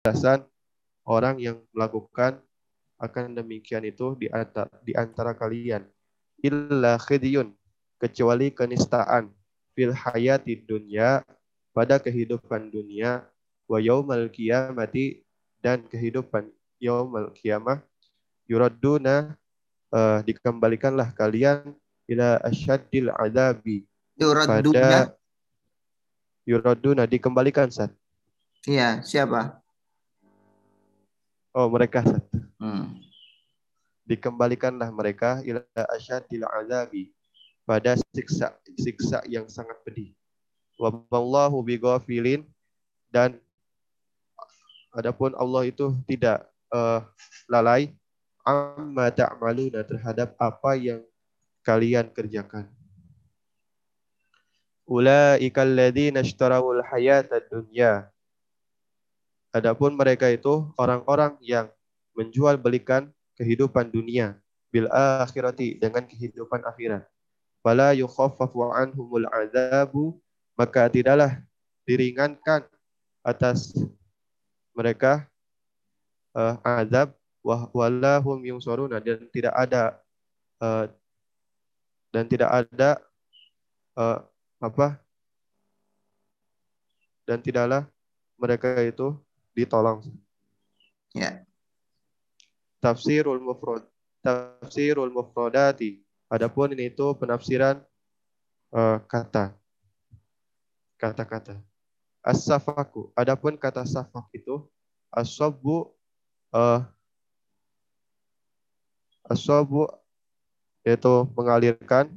balasan orang yang melakukan akan demikian itu di antara, di antara kalian. Illa khidyun kecuali kenistaan. Fil hayati dunya pada kehidupan dunia wa yaumal qiyamati dan kehidupan yaumal qiyamah yuradduna uh, dikembalikanlah kalian ila asyaddil adabi. Pada yuraduna dikembalikan saat iya siapa oh mereka saat hmm. dikembalikanlah mereka ila asyaddil adabi pada siksa siksa yang sangat pedih wa wallahu bighafilin dan adapun Allah itu tidak uh, lalai amma ta'maluna terhadap apa yang kalian kerjakan. Ulaika alladzina ishtarawul hayata dunya. Adapun mereka itu orang-orang yang menjual belikan kehidupan dunia bil akhirati dengan kehidupan akhirat. Fala yukhaffafu anhumul azabu maka tidaklah diringankan atas mereka uh, azab walahum yungsoruna dan tidak ada uh, dan tidak ada uh, apa dan tidaklah mereka itu ditolong. Ya. Tafsirul mufrad tafsirul mufradati. Adapun ini itu penafsiran uh, kata kata-kata. As-safaku. Adapun kata safak itu as-sabbu uh, as-sabbu yaitu mengalirkan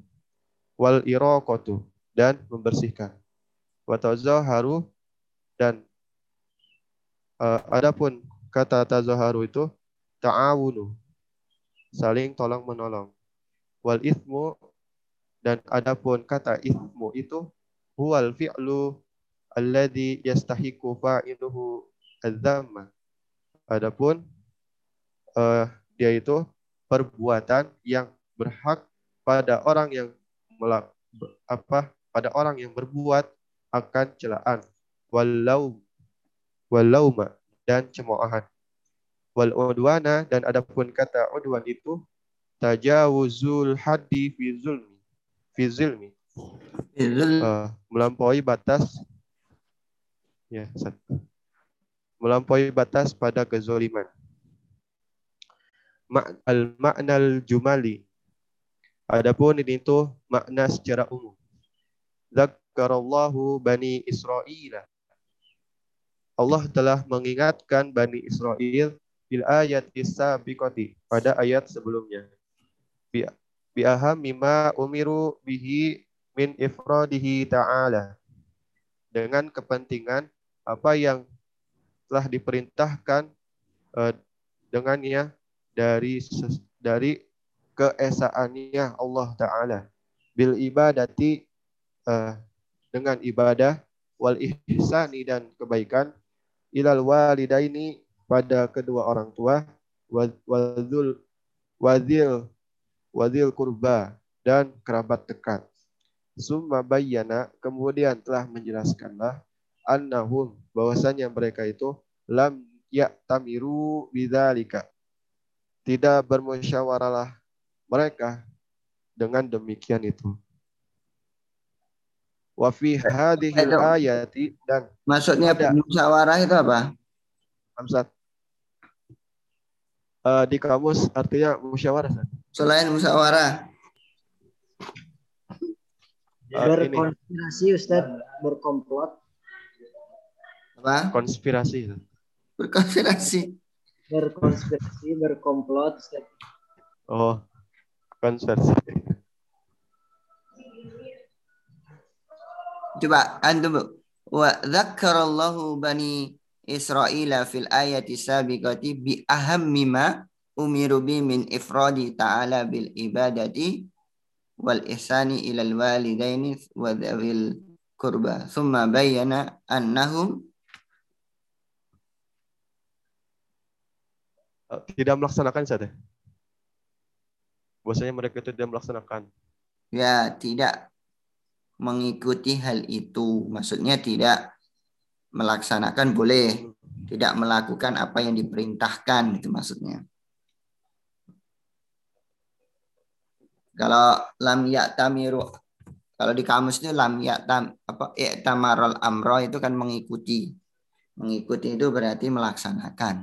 wal iraqatu dan membersihkan. Wa tazaharu dan uh, adapun kata tazaharu itu ta'awunu saling tolong menolong. Wal ismu dan adapun kata ismu itu huwal fi'lu alladhi yastahiqu fa'iluhu adzamma. Adapun uh, dia itu perbuatan yang berhak pada orang yang melak, apa pada orang yang berbuat akan celaan walau ma dan cemoohan. Wal udwana dan adapun kata udwan itu tajawuzul haddi fi zulmi. Fi zulmi. Uh, melampaui batas. Ya satu melampaui batas pada kezoliman. Al maknal jumali. Adapun ini itu makna secara umum. Zakarallahu Bani Israel. Allah telah mengingatkan Bani Israel bil ayat isabiqati pada ayat sebelumnya. Bi, bi aham mimma umiru bihi min ifradihi ta'ala. Dengan kepentingan apa yang telah diperintahkan uh, dengannya dari dari keesaannya Allah Ta'ala. Bil ibadati uh, dengan ibadah wal ihsani dan kebaikan ilal walidaini pada kedua orang tua wadzul wazil wazil kurba dan kerabat dekat. Summa bayyana kemudian telah menjelaskanlah annahum bahwasanya mereka itu lam tamiru bidzalika. Tidak bermusyawarahlah mereka dengan demikian itu. Wa fi hadhil ayati dan maksudnya musyawarah itu apa? Hamzat. Uh, di kamus artinya musyawarah. Selain musyawarah. Uh, berkonspirasi Ustaz, berkomplot. Apa? Konspirasi. Berkonspirasi. Berkonspirasi, berkomplot Ustaz. Oh, konversi. Coba antum wa dzakkarallahu bani Israila fil ayati sabiqati bi ahammi ma umiru bi min ifradi ta'ala bil ibadati wal ihsani ilal walidaini wa dzawil kurba thumma bayyana annahum tidak melaksanakan saja bahwasanya mereka itu tidak melaksanakan. Ya, tidak mengikuti hal itu. Maksudnya tidak melaksanakan boleh. tidak melakukan apa yang diperintahkan itu maksudnya. Kalau lam tamiru kalau di kamus itu lam tam apa i'tamarul amro itu kan mengikuti. Mengikuti itu berarti melaksanakan.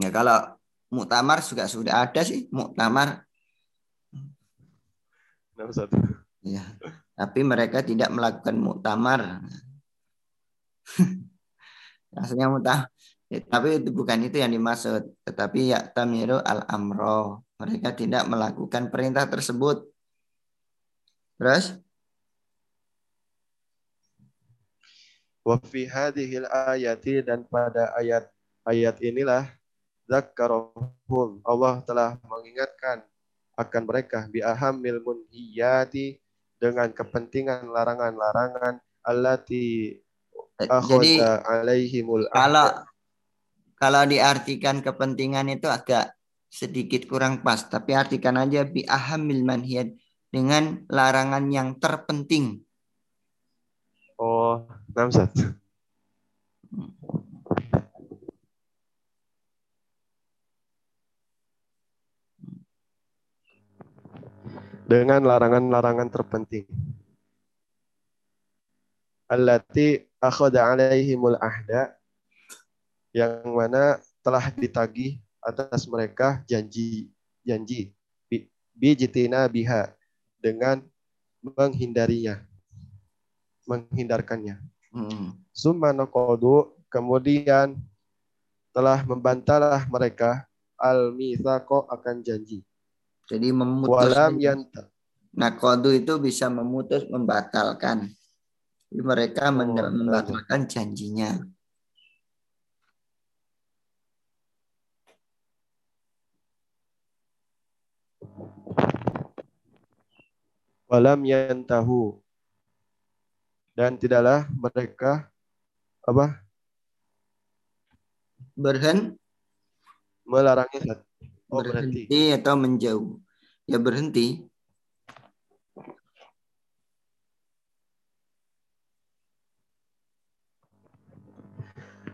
Ya kalau muktamar juga sudah ada sih muktamar. Ya, tapi mereka tidak melakukan muktamar. Maksudnya muktamar Ya, tapi itu bukan itu yang dimaksud. Tetapi ya tamiru al amro. Mereka tidak melakukan perintah tersebut. Terus? Wa fi hadhil ayati dan pada ayat ayat inilah zakkarahum Allah telah mengingatkan akan mereka bi ahamil munhiyati dengan kepentingan larangan-larangan allati eh, Jadi alaihimul kalau kalau diartikan kepentingan itu agak sedikit kurang pas, tapi artikan aja bi ahamil manhiyat dengan larangan yang terpenting. Oh, Namzat. Dengan larangan-larangan terpenting. Allati akhada alaihimul ahda yang mana telah ditagih atas mereka janji janji bijitina biha dengan menghindarinya menghindarkannya. Hmm. Summa kemudian telah membantahlah mereka al mitsaqo akan janji. Jadi memutus. Walam yanta. Nakodu itu bisa memutus membatalkan. Jadi mereka oh, membatalkan janjinya. walam yantahu dan tidaklah mereka apa berhen melarangnya oh, berhenti. berhenti. Atau menjauh. Ya berhenti.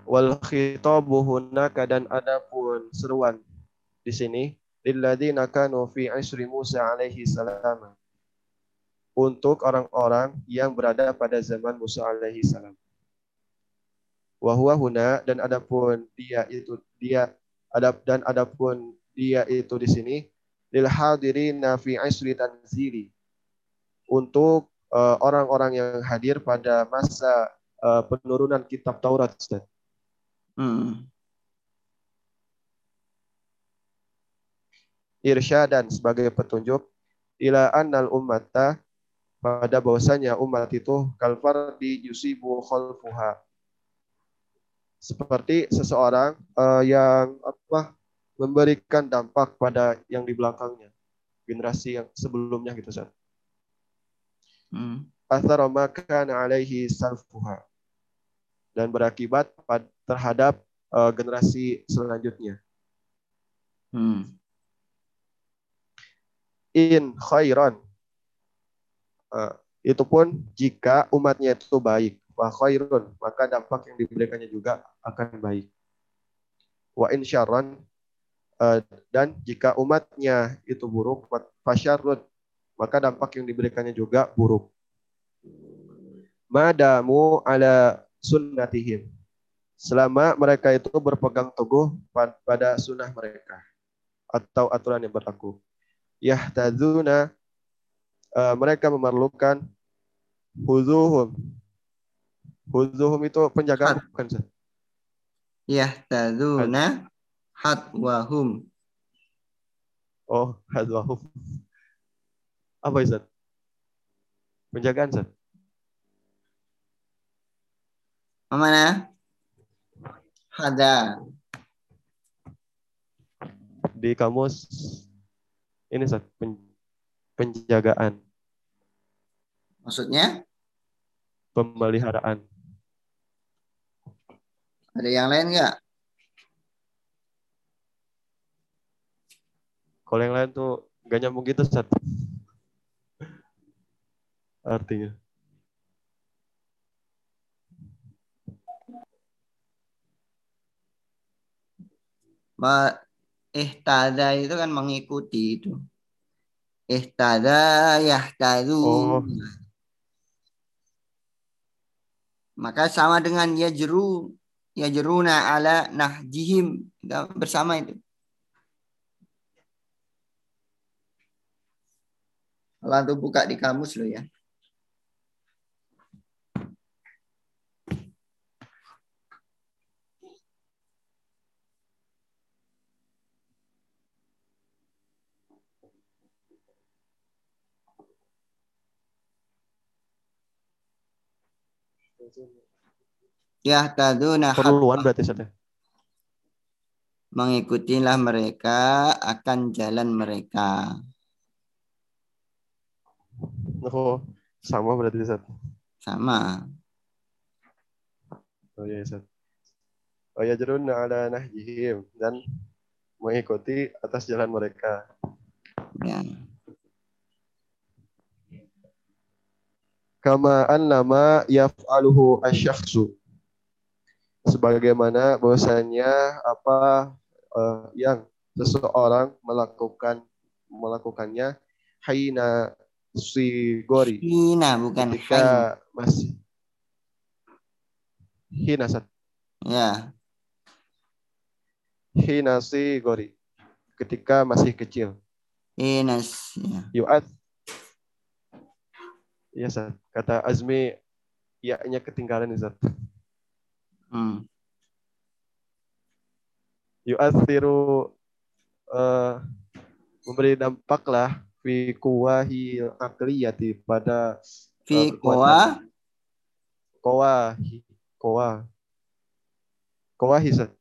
Wal khitabu hunaka dan adapun seruan di sini. Lilladzina kanu fi isri Musa alaihi salam. Untuk orang-orang yang berada pada zaman Musa alaihi salam. Wahwa huna dan adapun dia itu dia adap dan adapun dia itu di sini lil hadirina fi isri tanzili untuk eh, orang-orang uh, yang hadir pada masa uh, penurunan kitab Taurat Ustaz. Hmm. Irsyadan sebagai petunjuk ila annal ummata pada bahwasanya umat itu kalfar di yusibu khalfuha seperti seseorang uh, yang apa memberikan dampak pada yang di belakangnya generasi yang sebelumnya gitu Ustaz. Hmm. Athara alaihi salfuha dan berakibat terhadap uh, generasi selanjutnya. Hmm. In khairan Uh, itu pun jika umatnya itu baik. Wa khairun, maka dampak yang diberikannya juga akan baik. Wa insyarran, uh, dan jika umatnya itu buruk, fasyarrun, maka dampak yang diberikannya juga buruk. Madamu ala sunnatihim. Selama mereka itu berpegang teguh pada sunnah mereka atau aturan yang berlaku. Yahtadzuna uh, mereka memerlukan huzuhum. Huzuhum itu penjagaan bukan sih? Yahtaduna hatwahum. Oh, hatwahum. Apa Ustaz? Penjagaan Ustaz? Mana? Hada. Di kamus ini Ustaz, penjagaan. Maksudnya? Pemeliharaan. Ada yang lain nggak? Kalau yang lain tuh gak nyambung gitu satu. Artinya. Ma ihtada itu kan mengikuti itu. Ihtada yahtadu. Oh. Maka sama dengan yajru yajruna ala nahjihim bersama itu. Lalu buka di kamus lo ya. Ya taduna Perluan berarti Ustaz. ya? mengikutilah mereka akan jalan mereka. Oh, sama berarti Ustaz. Sama. Oh iya Ustaz. Oh ya jeruna ala nahjihim dan mengikuti atas jalan mereka. Ya. Kama annama yaf'aluhu asyakhsu. Sebagaimana bahwasanya apa eh, yang seseorang melakukan melakukannya haina si gori Hina bukan ketika masih hina Ustaz. Ya. hina si gori ketika masih kecil Hinas. Ya. yu'ad Iya, Ustaz. Kata Azmi, ya-nya ketinggalan, Ustaz. Hmm. Yu'athiru eh memberi dampak lah fi kuwahi akliyati pada Fi kowa Kowahi. Kowa. Kowahi, Ustaz.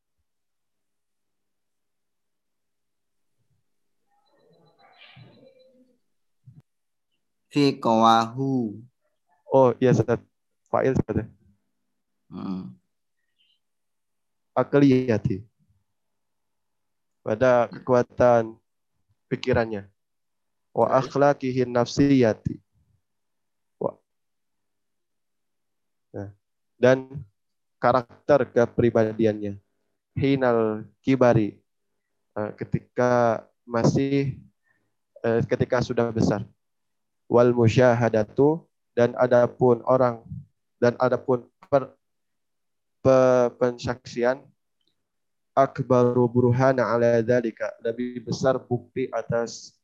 fi kowahu. Oh, iya, Ustaz. Fa'il, Ustaz. ya. Hmm. Akliyati. Pada kekuatan pikirannya. Wa akhlaqihin nafsiyati. Nah, dan karakter kepribadiannya. Hinal kibari. Eh, ketika masih eh, ketika sudah besar. Wal musyahadatu dan adapun orang dan adapun per, pe- pensaksian akbaru burhana ala dzalika lebih besar bukti atas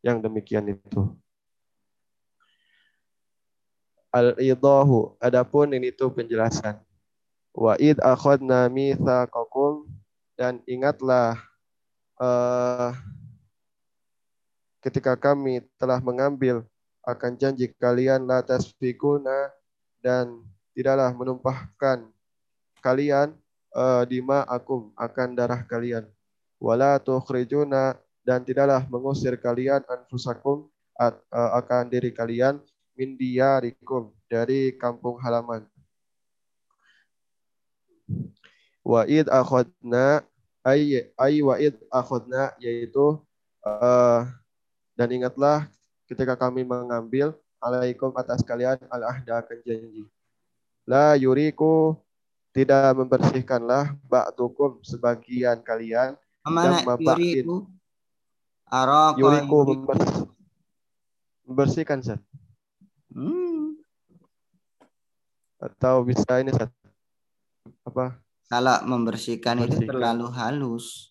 yang demikian itu. Al idahu adapun ini itu penjelasan. Wa id akhadna mitsaqakum dan ingatlah eh, ketika kami telah mengambil akan janji kalian la tasfikuna dan tidaklah menumpahkan kalian eh, dima akum akan darah kalian. Wala tukhrijuna dan tidaklah mengusir kalian anfusakum eh, akan diri kalian min diyarikum dari kampung halaman wa id akhadna ay ay wa id akhadna yaitu eh, dan ingatlah ketika kami mengambil alaikum atas kalian al ahda akan janji la yuriku tidak membersihkanlah ba'dukum sebagian kalian Mana ba'din. yuriku? Araka yuriku yuriku. members- membersihkan Zat. Hmm. atau bisa ini Zat. apa Kalau membersihkan itu Bersihkan. terlalu halus.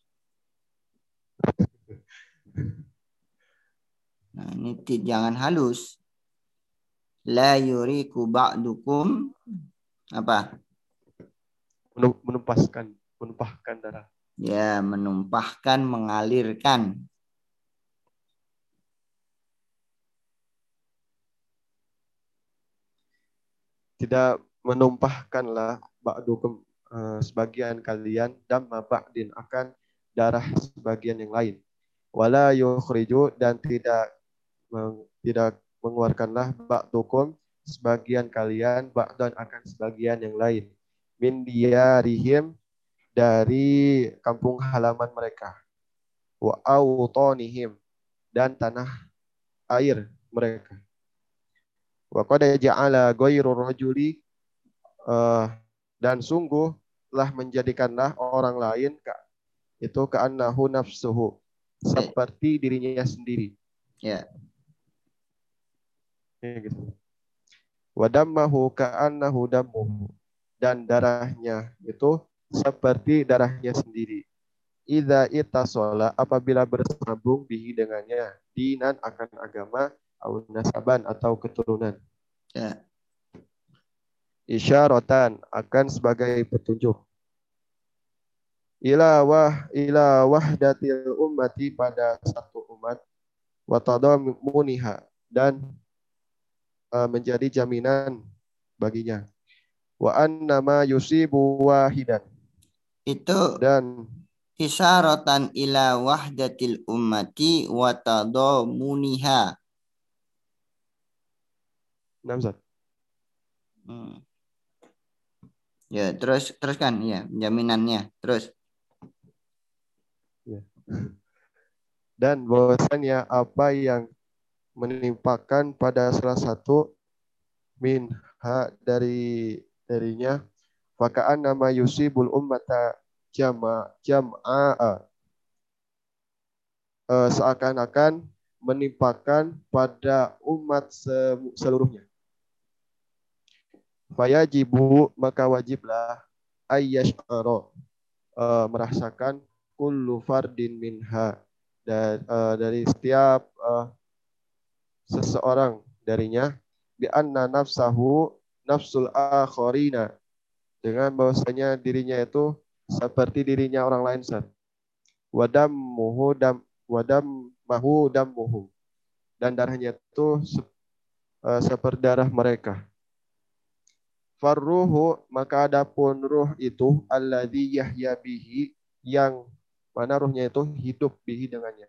Nah, ini jangan halus. La yuriku ba'dukum apa? menum- menumpaskan menumpahkan darah Ya, menumpahkan, mengalirkan. Tidak menumpahkanlah ba'dukum eh, sebagian kalian damma ba'din akan darah sebagian yang lain. Wala yukhriju dan tidak meng- tidak mengeluarkanlah ba'dukum sebagian kalian ba'dan akan sebagian yang lain. Min diyarihim dari kampung halaman mereka. Wa autonihim dan tanah air mereka wa qad ja'ala ghairu rajuli eh, dan sungguh telah menjadikanlah orang lain ka- itu ka'annahu nafsuhu seperti dirinya sendiri. Ya. Ya, gitu. Wadammahu ka'annahu dammuhu dan darahnya itu seperti darahnya sendiri. Idza itasola apabila bersambung bihi dengannya dinan akan agama au nasaban atau keturunan. Ya. Isyaratan akan sebagai petunjuk. Ila wah ila wahdatil ummati pada satu umat wa tadamuniha dan uh, menjadi jaminan baginya. Wa annama yusibu wahidan Itu dan isyaratan ila wahdatil ummati wa tadamuniha. Namzat. Hmm. Ya, terus teruskan ya, jaminannya. Terus. dan bahwasanya apa yang menimpakan pada salah satu minha dari darinya fakaan nama yusibul ummata jama jam'a uh, seakan-akan menimpakan pada umat seluruhnya. Fayajibu maka wajiblah ayyash'ara uh, merasakan kullu fardin minha dan uh, dari setiap uh, seseorang darinya. Bi anna nafsahu nafsul akharina dengan bahwasanya dirinya itu seperti dirinya orang lain sat wadam muhu dam wadam mahu dam muhu dan darahnya itu uh, seperti darah mereka farruhu maka adapun ruh itu alladhi yahya bihi yang mana ruhnya itu hidup bihi dengannya.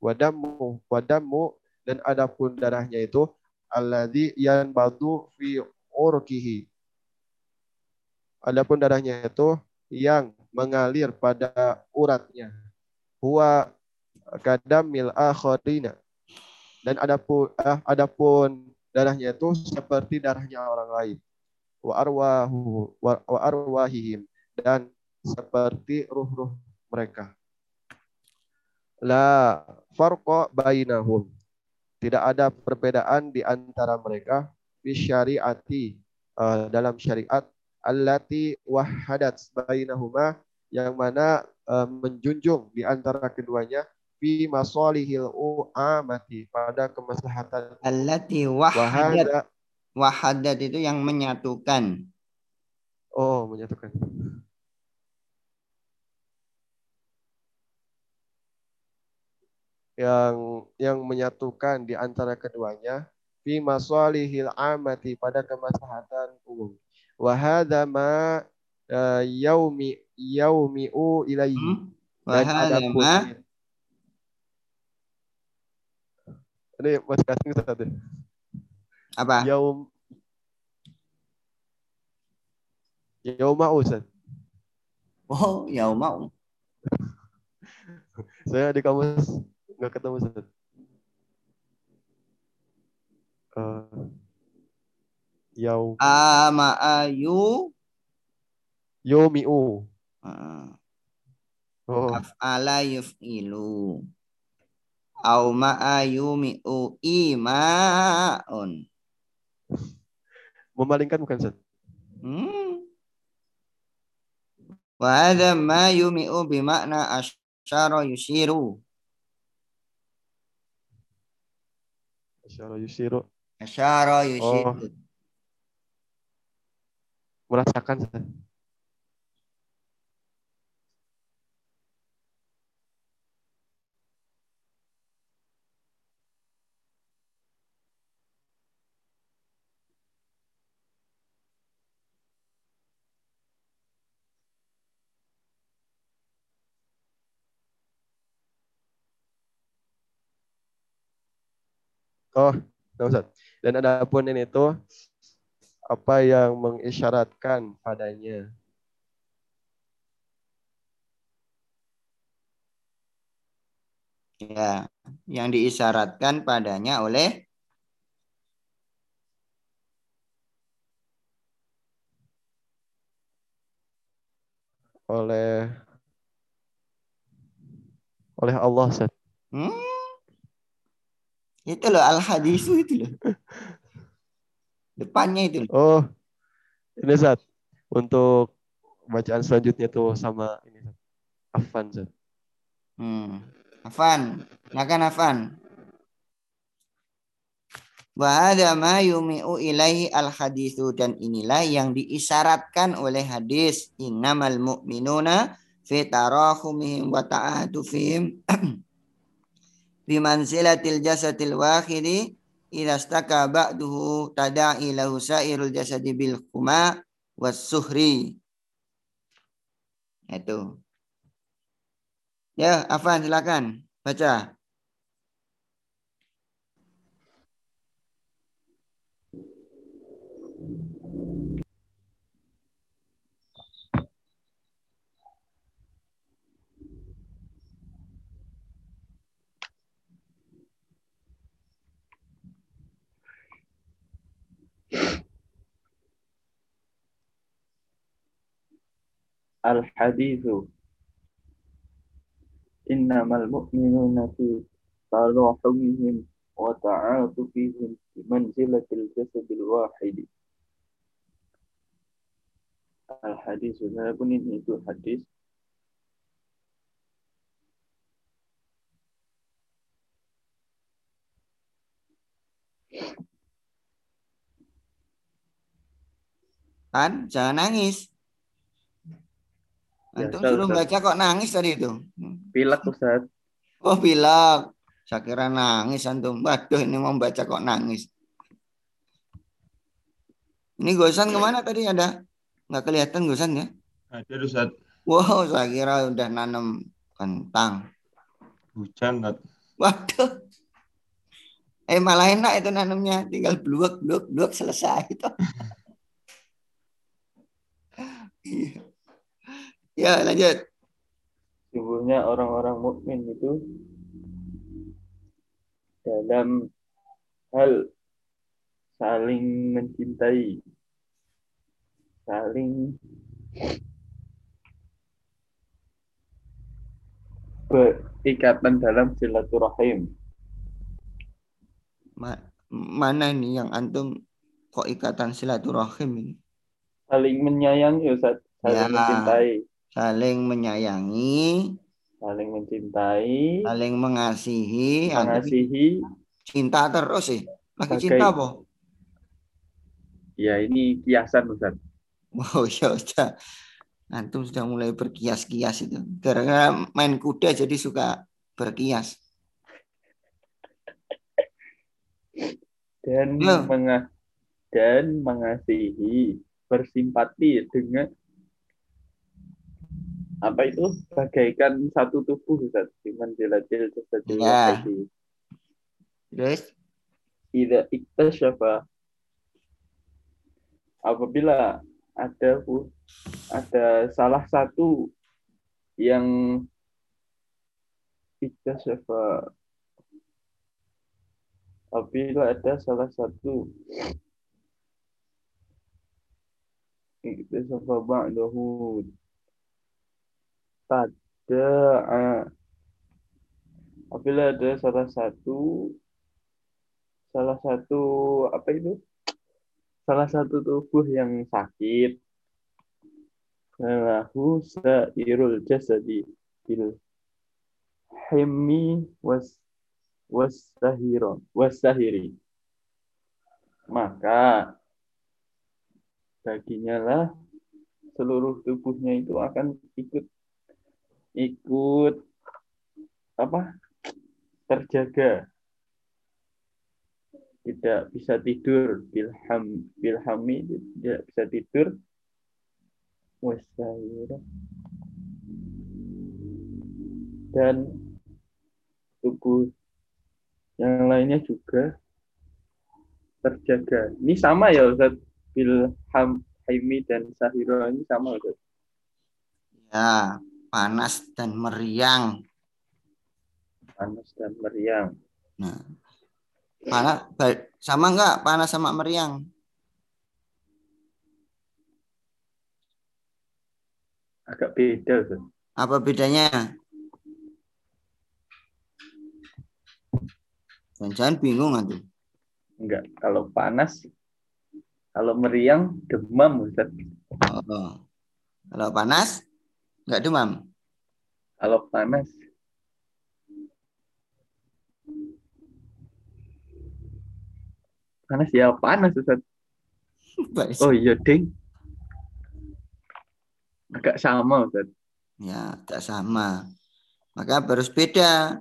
Wadamu, wadamu dan adapun darahnya itu alladzi batu fi urkihi. Adapun darahnya itu yang mengalir pada uratnya. Huwa kadamil akharina. Dan adapun ah, adapun darahnya itu seperti darahnya orang lain. Wa arwahu wa arwahihim dan seperti ruh-ruh mereka. La farqa bainahum. Tidak ada perbedaan di antara mereka di syariati uh, dalam syariat allati wahadat bainahuma yang mana uh, menjunjung di antara keduanya fi masalihil uamati pada kemaslahatan allati wahadat wahadat itu yang menyatukan oh menyatukan yang yang menyatukan di antara keduanya fi masalihil amati pada kemaslahatan umum. Wa hadza ma uh, yaumi yaumiu ilaihi. Hmm? Dan adapun ini Mas Kasih satu. Apa? Yaum Yauma Ustaz. Oh, yauma. Saya di kamus nggak ketemu Ustaz. Uh, yau ama ayu yomiu uh, oh af'ala yuf'ilu au ma'a yumi'u imaun memalingkan bukan Ustaz hmm. wa hadha ma yumi'u bimakna asyara yushiru Asyara yusiru. Asyara yusiru. Oh. Merasakan. Oh, Ustaz. Dan ada pun ini itu apa yang mengisyaratkan padanya. Ya, yang diisyaratkan padanya oleh oleh oleh Allah Ustaz. Hmm? Itu loh al-hadisu itu loh. Depannya itu loh. Oh, ini Ustaz. Untuk bacaan selanjutnya tuh sama ini. Afan Ustaz. Hmm. Afan, silakan Afan. Wa ada ma yumi'u ilaihi al hadisu dan inilah yang diisyaratkan oleh hadis innamal mu'minuna fi tarahumihim wa ta'atufihim bimanzilatil jasadil wahidi idza staka ba'duhu tada'i lahu sairul jasadi bil kuma was. Itu. Ya, Afan silakan baca. Al-hadithu Innamal mu'minuna fi tarahumihim wa ta'atufihim bimanzilatil jasadil wahidi. Al-hadithu pun ini itu hadis Kan, jangan nangis. Ya, Antum suruh baca kok nangis tadi itu. pilek Ustaz. Oh bilang, saya kira nangis antum. Waduh ini mau baca kok nangis. Ini gosan ke mana tadi ada? Nggak kelihatan gosan ya? Ada Ustaz. Wow, saya kira udah nanam kentang. Hujan Ustaz. Waduh. Eh malah enak itu nanamnya, tinggal bluak bluak bluak selesai itu. Iya. Ya lanjut. Sungguhnya orang-orang mukmin itu dalam hal saling mencintai, saling berikatan dalam silaturahim. Ma- mana ini yang antum kok ikatan silaturahim ini? Saling menyayangi, Ustaz. Saling Ya. mencintai, Saling menyayangi, saling mencintai, saling mengasihi, mengasihi. cinta terus sih. Lagi Sebagai- cinta apa? Ya ini kiasan, Ustaz. Wow, ya udah. Antum sudah mulai berkias-kias itu. Gara-gara main kuda jadi suka berkias. dan dan mengasihi bersimpati dengan apa itu? Bagaikan satu tubuh Ustaz. Jilatil jasadil Ya. wahidi. Terus, Ida iktasyafa. Apabila ada ada salah satu yang iktasyafa. Apabila ada salah satu iktasyafa ba'dahu tada'a apabila ada salah satu salah satu apa itu? Salah satu tubuh yang sakit. Lahu sairul jasadi bil himmi was wasahiro wasahiri. Maka baginya lah seluruh tubuhnya itu akan ikut ikut apa terjaga. Tidak bisa tidur. Bilham bilhami tidak bisa tidur. Wasahiro dan tubuh yang lainnya juga terjaga. Ini sama ya Ustaz? Bilham Haimi dan Sahiro ini sama Ustaz. ya panas dan meriang. Panas dan meriang. Nah, panas sama enggak panas sama meriang? Agak beda Ustaz. Apa bedanya? Jangan-jangan bingung antum. Enggak. Kalau panas, kalau meriang, demam Ustaz. Oh. Kalau panas nggak demam. Kalau panas, panas ya panas Ustaz. Baik. Oh iya, ding. Agak sama Ustaz. Ya, tak sama. Maka harus beda.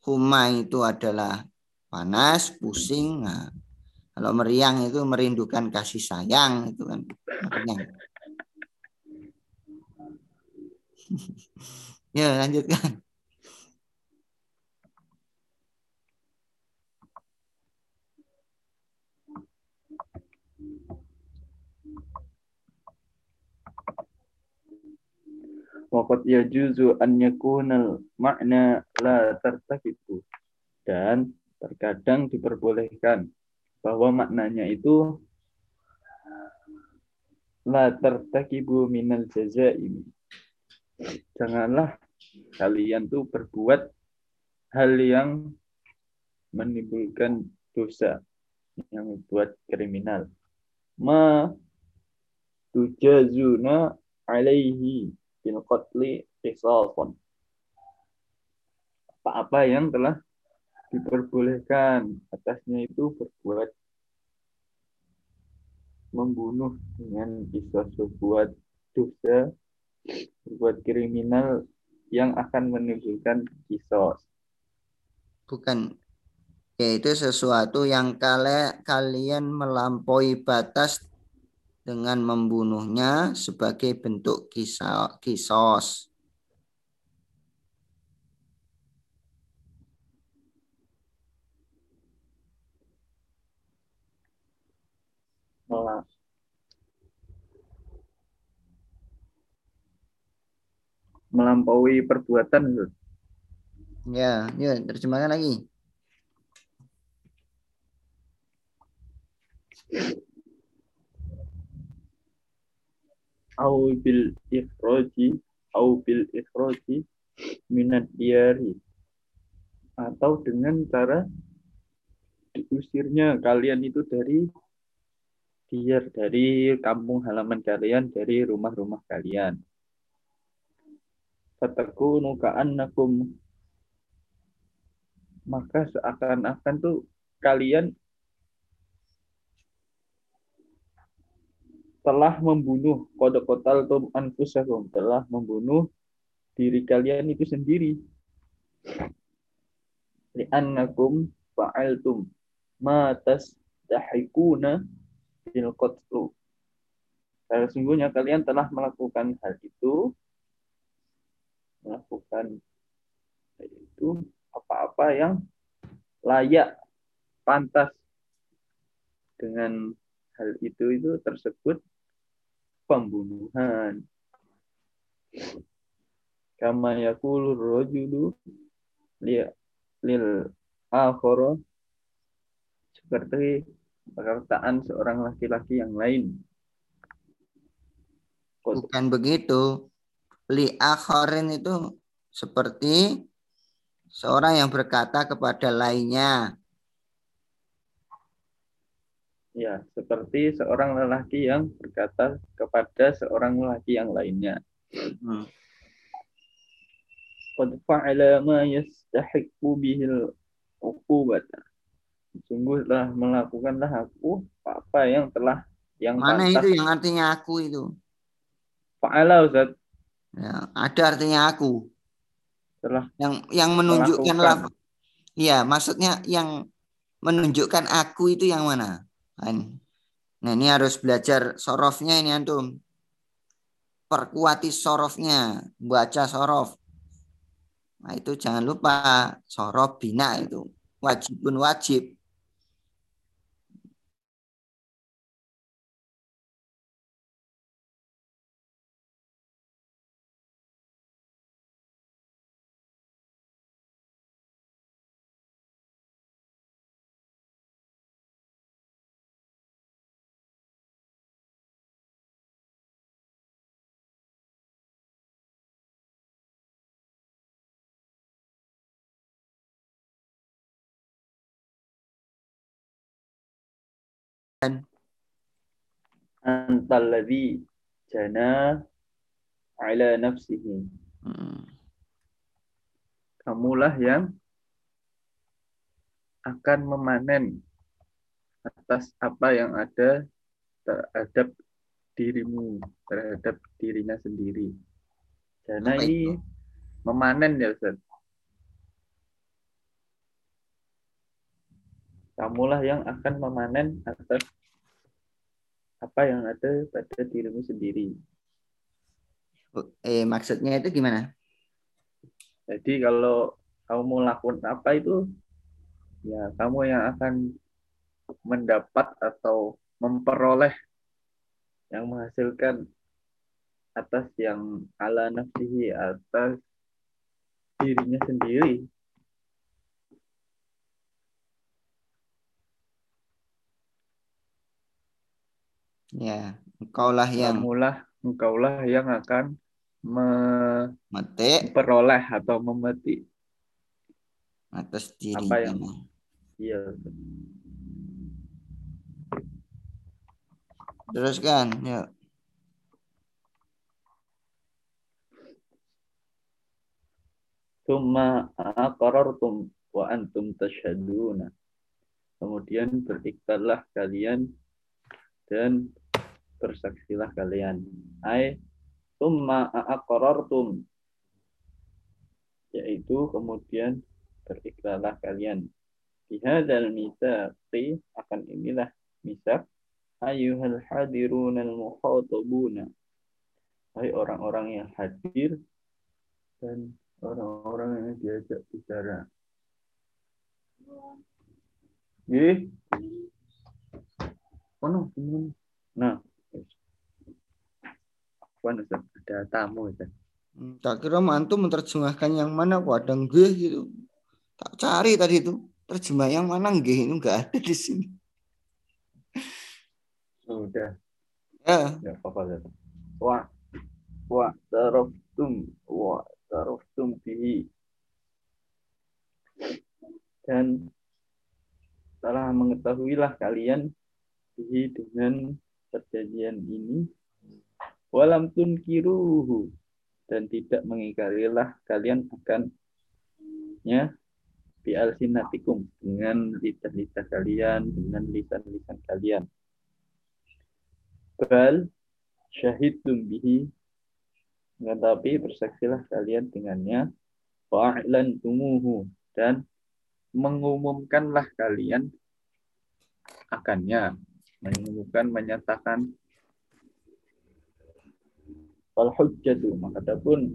Huma itu adalah panas, pusing. Nah, kalau meriang itu merindukan kasih sayang itu kan. Meriang. Ya, lanjutkan. Waqad yajuzu an yakunal makna la tartakibu. Dan terkadang diperbolehkan bahwa maknanya itu la tartakibu minal jazaim. Janganlah kalian tuh berbuat hal yang menimbulkan dosa yang membuat kriminal. Ma tujazuna alaihi bil qatli qisasan. Apa-apa yang telah diperbolehkan atasnya itu berbuat membunuh dengan kisah sebuah dosa berbuat kriminal yang akan menimbulkan kisos. Bukan yaitu sesuatu yang kale- kalian melampaui batas dengan membunuhnya sebagai bentuk kisos. Melampaui perbuatan. Ya, ya terjemahkan lagi. au bil ikhraji au bil ikhraji minat diyari atau dengan cara diusirnya kalian itu dari diyar dari kampung halaman kalian dari rumah-rumah kalian fatakunu ka'annakum. Maka seakan-akan tuh kalian telah membunuh kode kotal tum anfusakum. Telah membunuh diri kalian itu sendiri. Li'annakum fa'altum ma tasdahikuna bil qatlu. Karena sungguhnya kalian telah melakukan hal itu melakukan itu apa-apa yang layak pantas dengan hal itu itu tersebut pembunuhan. Kama yakulu rojulu li lil akhara seperti perkataan seorang laki-laki yang lain. Bukan begitu. Li akharin itu seperti seorang yang berkata kepada lainnya. Ya, seperti seorang lelaki yang berkata kepada seorang lelaki yang lainnya. Hmm. Qad fa'ala ma yastahiqqu bihil uqubata. Sungguh telah melakukanlah aku apa yang telah yang Mana pantas. itu yang artinya aku itu? Fa'ala Ustaz Ya, ada artinya aku. telah Yang yang menunjukkan laf- Iya, maksudnya yang menunjukkan aku itu yang mana? Nah, ini harus belajar sorofnya ini antum. Perkuati sorofnya, baca sorof. Nah, itu jangan lupa sorof bina itu. Wajibun wajib. Antal ladzi jana ala nafsihi. Hmm. Kamulah yang akan memanen atas apa yang ada terhadap dirimu, terhadap dirinya sendiri. Jana Apa ini itu? memanen ya Ustaz. Kamulah yang akan memanen atas apa yang ada pada dirimu sendiri. Eh maksudnya itu gimana? Jadi kalau kamu mau lakukan apa itu, ya kamu yang akan mendapat atau memperoleh yang menghasilkan atas yang ala nafsihi atas dirinya sendiri. Ya, engkaulah yang Kamulah engkaulah yang akan me- metik memperoleh atau memetik. atas Apa dirinya. yang- Iya. Teruskan, yuk. Summa aqarartum wa antum tashhaduna. Kemudian berikrarlah kalian dan bersaksilah kalian. Ai summa aqarartum yaitu kemudian berikrarlah kalian. Bihadzal mitsaqi akan inilah misak ayyuhal hadirunal mukhatabuna. Hai orang-orang yang hadir dan orang-orang yang diajak bicara. Nggih. Gimana? Nah. Apaan, Ustaz? Ada tamu Ustaz. Hmm, Tak kira mantu menerjemahkan yang mana kok ada nggih gitu. Tak cari tadi itu. Terjemah yang mana nggih itu enggak ada di sini. Sudah, Ya, ya apa-apa Ustaz. Wa wa taraftum wa taraftum bihi. Dan telah mengetahuilah kalian bihi dengan perjanjian ini walam tunkiruhu. Dan tidak mengingkarilah kalian akan ya bi alsinatikum dengan lidah-lidah kalian dengan lisan-lisan kalian. Bal syahidtum bihi. Tetapi bersaksilah kalian dengannya. Wa'lan tumuhu dan mengumumkanlah kalian akannya. Mengumumkan menyatakan wal hujjatu maka adapun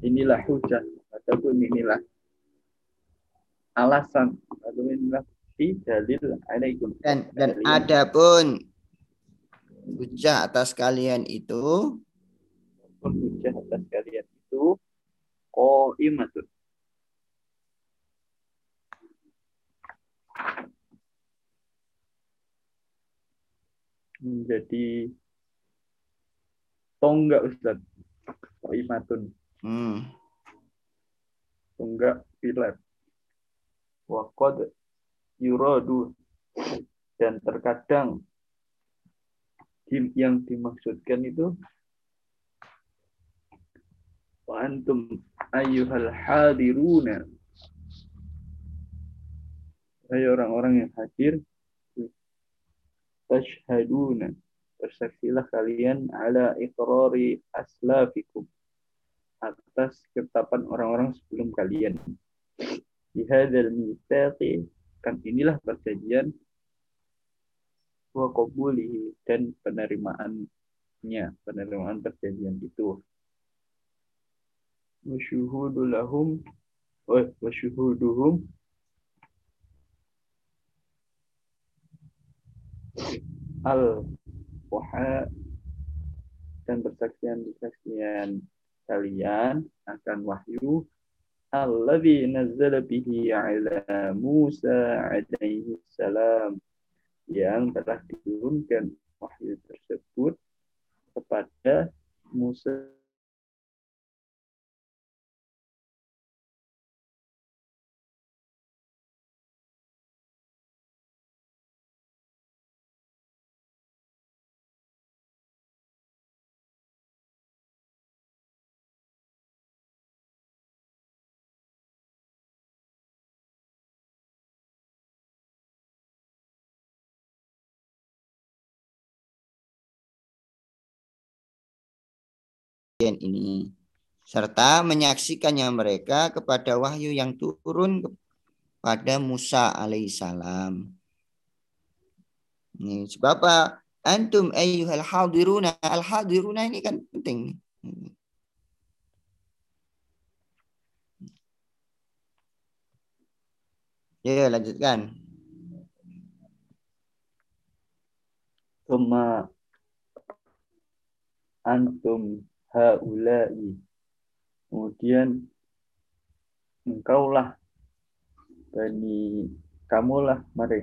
inilah hujjah adapun inilah alasan adapun inilah fi dalil alaikum. Dan dan adapun hujah atas kalian itu hujjah atas kalian itu qaimatun. Menjadi tonggak Ustaz. Qaimatun hmm, tonggak pilar waqad yuradu. Dan terkadang yang dimaksudkan itu wa antum ayyuhal hadiruna. Hai orang-orang yang hadir tashhaduna bersaksilah kalian ala iqrari aslafikum atas ketetapan orang-orang sebelum kalian. Bihadzal mitsaqi kan inilah perjanjian wa qabulihi dan penerimaannya penerimaan perjanjian itu. Wa syuhudu lahum wa wa syuhuduhum. Al waha dan persaksian-persaksian kalian akan wahyu. Alladzi nazzala bihi ala Musa alaihi salam. Yang telah diturunkan wahyu tersebut kepada Musa perjanjian ini serta menyaksikannya mereka kepada wahyu yang turun pada Musa alaihissalam. Ini sebab apa? Antum ayyuhal hadiruna. Al hadiruna ini kan penting. Ya, lanjutkan. Thumma antum haulai. Kemudian engkaulah bani kamulah mari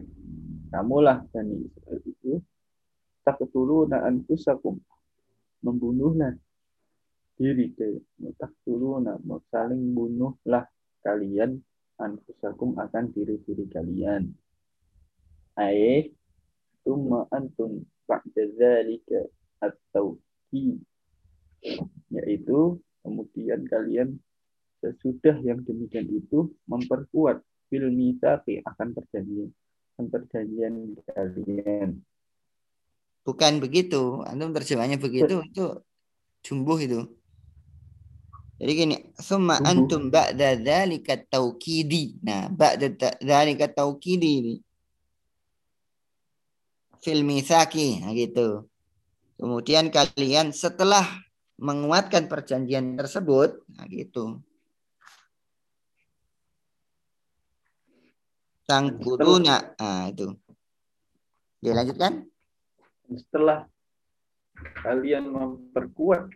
kamulah bani itu taqtuluna anfusakum membunuhlah diri taqtuluna saling bunuhlah kalian anfusakum akan diri-diri kalian. Ai tumma antum ba'da dzalika at-tauhid yaitu kemudian kalian sesudah yang demikian itu memperkuat fil mitsaqi akan perjanjian akan perjanjian kalian. Bukan begitu, antum terjemahnya begitu itu jumbuh itu. Jadi gini, summa Tunggu. antum ba'da dzalika taukidi. Nah, ba'da dzalika taukidi ini. Fil mitsaqi, nah gitu. Kemudian kalian setelah menguatkan perjanjian tersebut, nah gitu. Tangkuduna, nah itu. Dilanjutkan? Setelah kalian memperkuat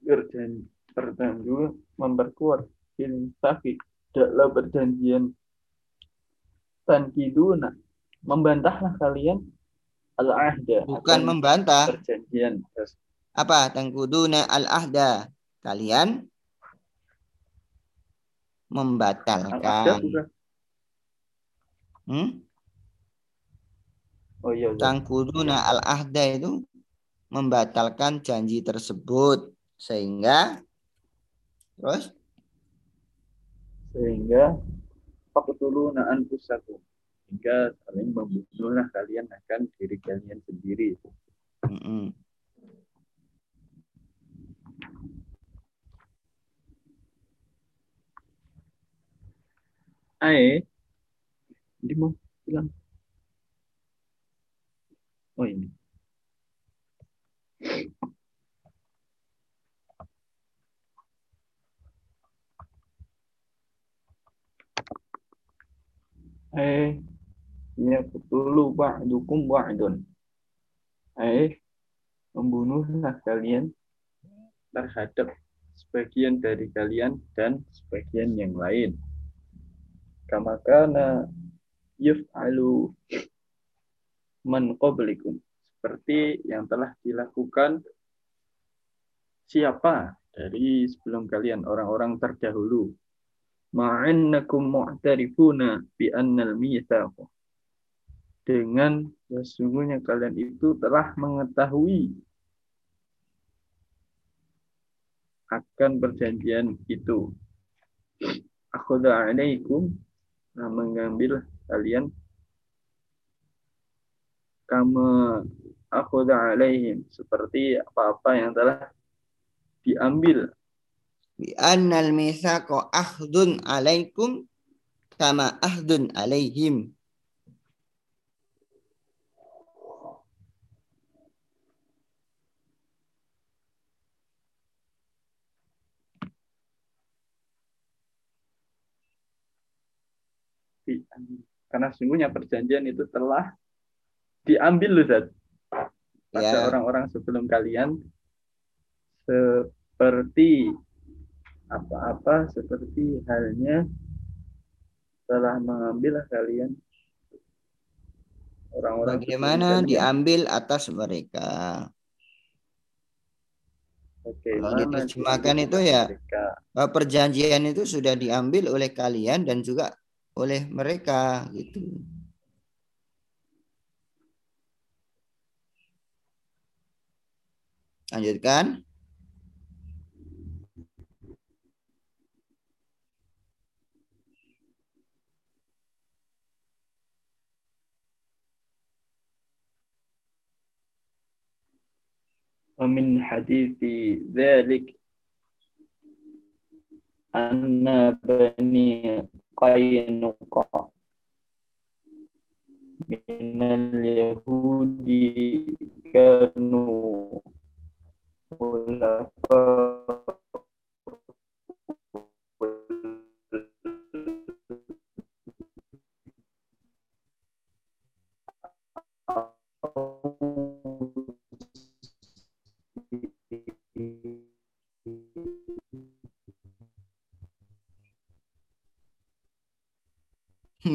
perjanjian perjanjian memperkuat mitsaqi dalam perjanjian tankiduna membantahlah kalian al-ahda Bukan membantah. perjanjian. Apa? Tangkuduna al ahda kalian al-ahda membatalkan hmm? oh iya, iya. tangkuduna al ahda itu membatalkan janji tersebut. Sehingga terus? Sehingga faqtuluna anfusakum hingga saling membunuhlah kalian akan diri kalian sendiri. Mm-mm. Ae ini mau bilang. Oh ini. Eh, ya betul ba'dukum ba'dun. Eh, membunuhlah kalian terhadap sebagian dari kalian dan sebagian yang lain. Kama kana yuf'alu man qablikum. Seperti yang telah dilakukan siapa dari sebelum kalian orang-orang terdahulu ma'annakum mu'tarifuna bi annal mitsaq dengan sesungguhnya kalian itu telah mengetahui akan perjanjian itu. Akhudha alaikum nah, mengambil kalian. Kama akhudha alaihim seperti apa-apa yang telah diambil. Bi annal mitsaqa ahdun alaikum kama ahdun alaihim di- karena sesungguhnya perjanjian itu telah diambil loh Zat. pada Ya. orang-orang sebelum kalian seperti apa-apa seperti halnya telah mengambil kalian orang-orang bagaimana diambil atas mereka Bagaimana Kalau diterjemahkan itu ya, mereka. bahwa perjanjian itu sudah diambil oleh kalian dan juga oleh mereka gitu lanjutkan ومن حديث ذلك أن بني Qainuqa. Minal yahudi kanu hulafa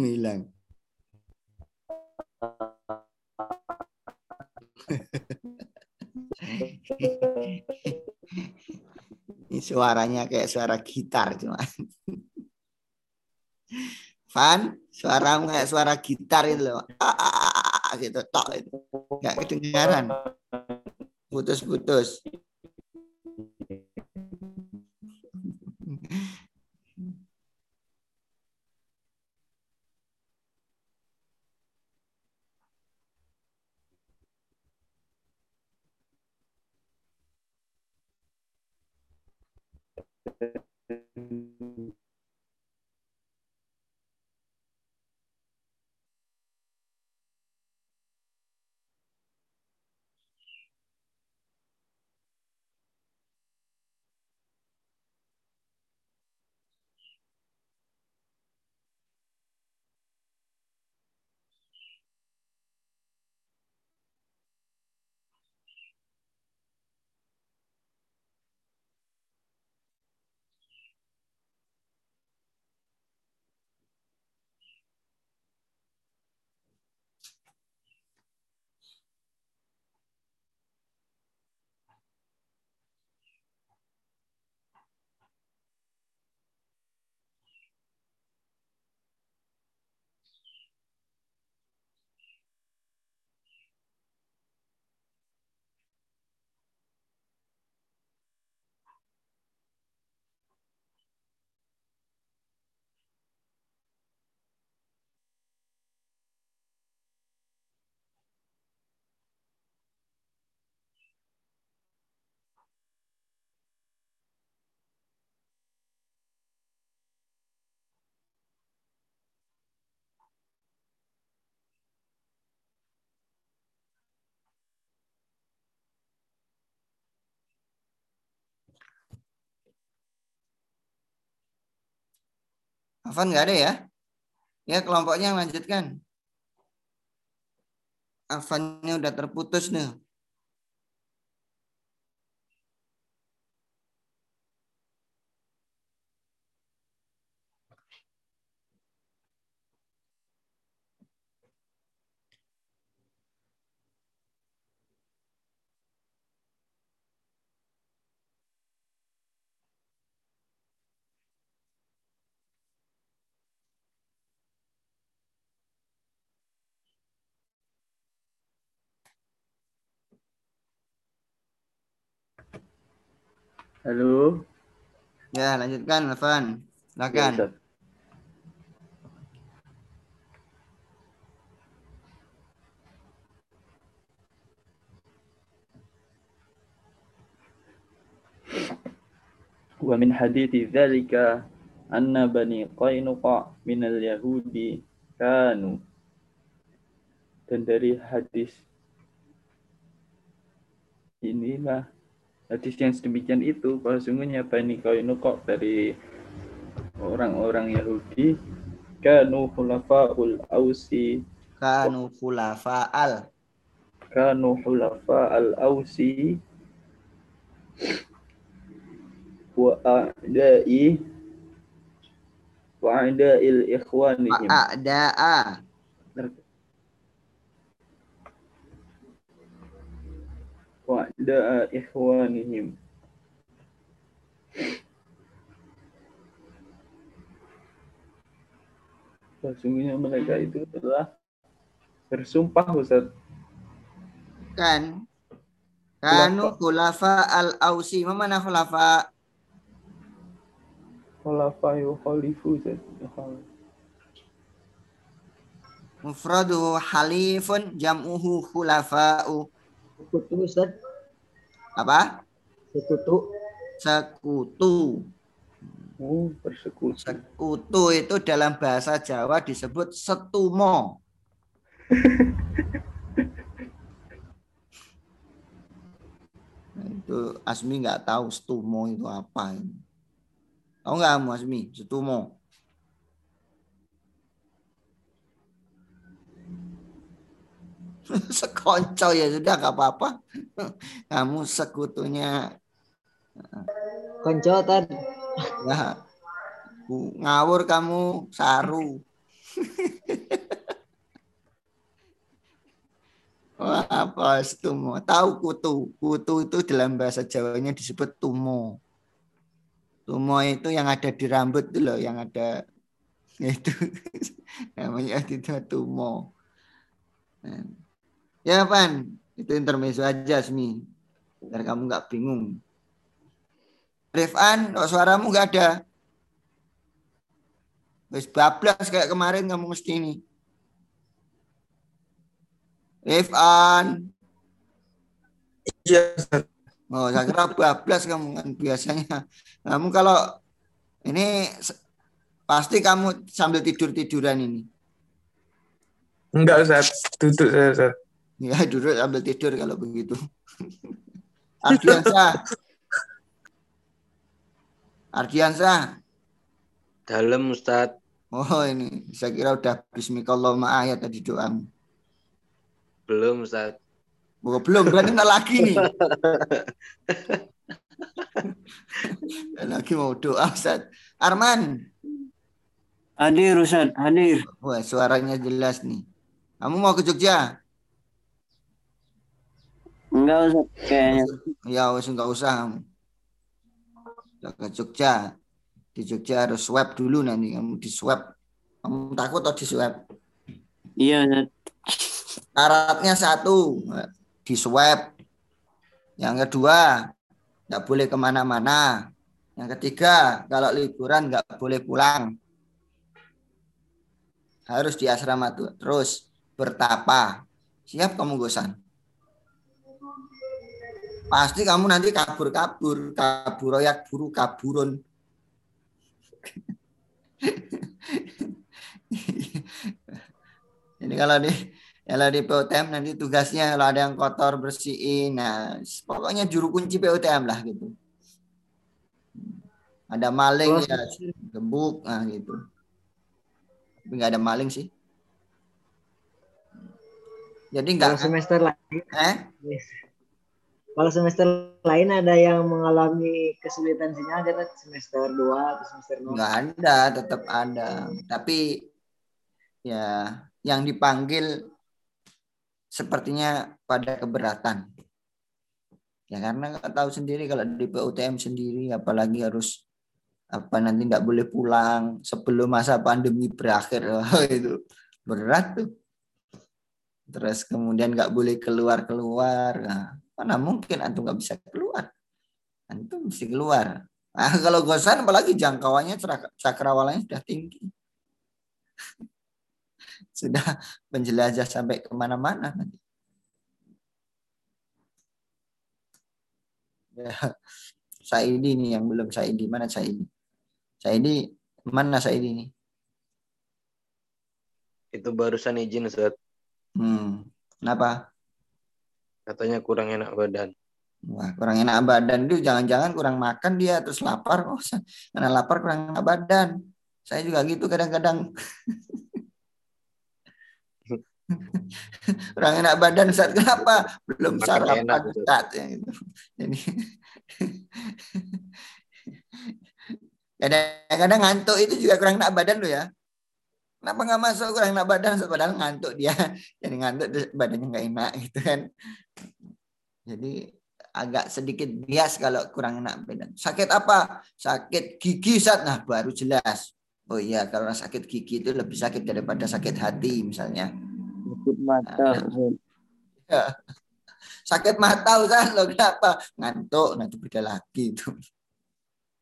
Hilang. Ini suaranya kayak suara gitar cuma. Van, suaramu kayak suara gitar itu loh. Ah, ah, ah, gitu tok itu. Enggak kedengaran. Putus-putus. Afan nggak ada ya? Ya kelompoknya lanjutkan. Afannya udah terputus nih. Halo. Ya, lanjutkan, Evan. Silakan. Ya, wa min hadithi dzalika anna bani qainuqa min al-yahudi kanu dan dari hadis inilah hadis yang sedemikian itu bahwa sungguhnya Bani Qainuqa dari orang-orang Yahudi kanu khulafaul ausi. Kanu khulafa'al. kanu hulafa al ausi. Wa a'da'i wa a'da'il ikhwanihim A'da'a. Wa a'da'a ikhwanihim Sesungguhnya mereka itu adalah bersumpah Ustaz Kan. Kanu khulafa al-ausi. Mana khulafa? khulafa yukhalifu Ustaz. Mufraduhu halifun jam'uhu khulafa'u. Betul Ustaz. Apa? Sekutu. Sekutu. Oh, persekutu. Sekutu itu dalam bahasa Jawa disebut setumo. Itu Asmi nggak tahu setumo itu apa. Tahu nggak kamu Asmi? Setumo. Sekonco ya sudah nggak apa-apa. Kamu sekutunya Konco tadi. ya ngawur kamu saru. Wah, apa tumo? Tahu kutu. Kutu itu dalam bahasa Jawanya disebut tumo. Tumo itu yang ada di rambut itu loh, yang ada itu namanya itu tumo. Ya, Pan. Itu intermezzo aja, Smi. Biar kamu nggak bingung. Rifan, kok suaramu nggak ada? Wis bablas kayak kemarin kamu mesti ini. Rifan. Iya. Oh, saya kira bablas kamu kan biasanya. Kamu kalau ini pasti kamu sambil tidur-tiduran ini. Enggak, Ustaz. Duduk saya, Ustaz. Ya, duduk sambil tidur kalau begitu. Ardiansa. Ardiansa. Dalam Ustaz. Oh, ini saya kira udah bismillahirrahmanirrahim ayat tadi doamu. Belum Ustaz. Oh, belum, berarti nggak lagi nih. Lagi mau doa, Ustaz. Arman. Hadir Ustaz, hadir. Wah, suaranya jelas nih. Kamu mau ke Jogja? Enggak Ustaz, kayaknya. Ya, wes nggak usah Ke Jogja. Di Jogja harus swab dulu nanti. Kamu di swab. Kamu takut atau di swab? Iya. Syaratnya satu, di swab. Yang kedua, nggak boleh ke mana-mana. Yang ketiga, kalau liburan nggak boleh pulang. Harus di asrama tuh. Terus bertapa. Siap kamu gosan? Pasti kamu nanti kabur-kabur, kaburoyak buru kaburun. Ini kalau di kalau di PUTM nanti tugasnya kalau ada yang kotor bersihin. Nah, pokoknya juru kunci PUTM lah gitu. Ada maling Kalau ya gembuk, nah gitu. Tapi nggak ada maling sih. Jadi nggak semester lain, eh kalau semester lain ada yang mengalami kesulitan sinyal ada semester 2 atau semester 0. nggak ada, tetap ada. Tapi ya yang dipanggil sepertinya pada keberatan. Ya karena nggak tahu sendiri kalau di PUTM sendiri apalagi harus apa nanti nggak boleh pulang sebelum masa pandemi berakhir Wah, itu berat tuh. Terus kemudian nggak boleh keluar keluar. Nah, mana mungkin antum nggak bisa keluar? Antum mesti keluar. Nah, kalau gosan apalagi jangkauannya cakra- cakrawalanya sudah tinggi. sudah menjelajah sampai ke mana-mana nanti. Ya, Saidi nih yang belum Saidi. Mana Saidi? Saidi, mana Saidi nih? Itu barusan izin Ustaz. Hmm, kenapa? Katanya kurang enak badan. Wah, kurang enak badan itu jangan-jangan kurang makan dia terus lapar. Oh, karena lapar kurang enak badan. Saya juga gitu kadang-kadang. kurang enak badan saat kenapa? Belum Makan sarapan enak. Ustaz, ya, gitu. Jadi kadang-kadang ngantuk itu juga kurang enak badan lo ya. Kenapa nggak masuk kurang enak badan padahal ngantuk dia. Jadi ngantuk terus badannya nggak enak gitu kan. Jadi agak sedikit bias kalau kurang enak badan. Sakit apa? Sakit gigi saat nah baru jelas. Oh iya kalau sakit gigi itu lebih sakit daripada sakit hati misalnya. Sakit mata Ustaz. Sakit mata Ustaz lo kenapa? Ngantuk nanti beda lagi itu.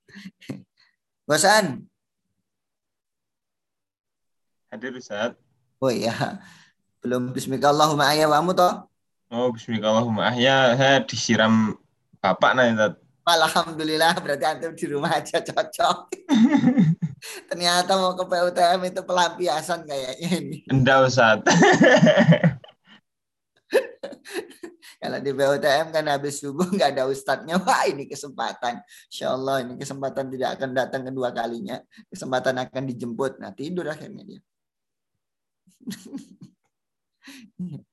Bosan? Hadir Ustaz. Oh iya. Belum bismillahirrahmanirrahim toh? Oh, bismillahirrahmanirrahim. Ya, saya disiram Bapak nah Ustaz. Alhamdulillah berarti antum di rumah aja cocok. Ternyata mau ke PUTM itu pelampiasan kayaknya ini. Enggak Ustaz. Kalau di PUTM kan habis subuh nggak ada ustadznya. Wah ini kesempatan. Insya Allah ini kesempatan tidak akan datang kedua kalinya. Kesempatan akan dijemput. Nah tidur akhirnya dia.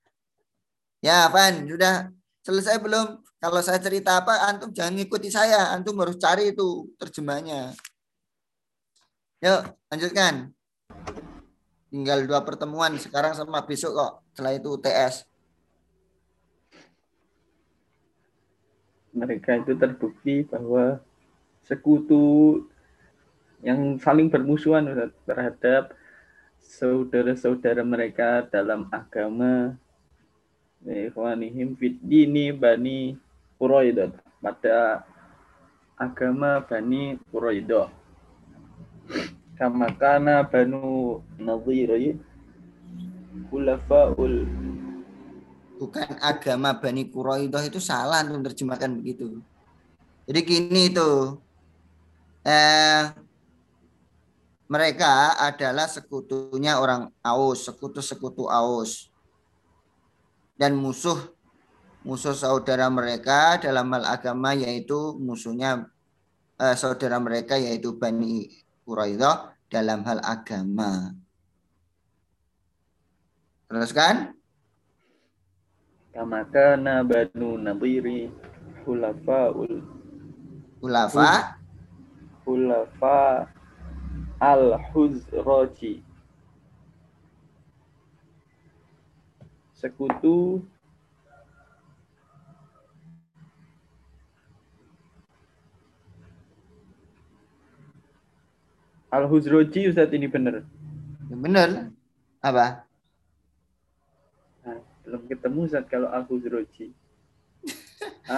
ya Van, sudah selesai belum? Kalau saya cerita apa, antum jangan ngikuti saya. Antum harus cari itu terjemahnya. Yuk, lanjutkan. Tinggal dua pertemuan sekarang sama besok kok. Setelah itu UTS. mereka itu terbukti bahwa sekutu yang saling bermusuhan terhadap saudara-saudara mereka dalam agama ikhwanihim fid dini bani Quraidah. Pada agama bani Quraidah. Kama kana banu Nadhir khulafaul. Bukan agama Bani Quraidah itu salah untuk terjemahkan begitu. Jadi gini itu, eh, mereka adalah sekutunya orang Aus, sekutu-sekutu Aus. Dan musuh musuh saudara mereka dalam hal agama yaitu musuhnya eh, saudara mereka yaitu Bani Quraidah dalam hal agama. Terus kan? kama kana banu Ulafa khulafa al-Huzraji sekutu Al-Huzraji Ustaz ini benar. bener apa? Nah, belum ketemu Ustaz kalau Al-Huzraji.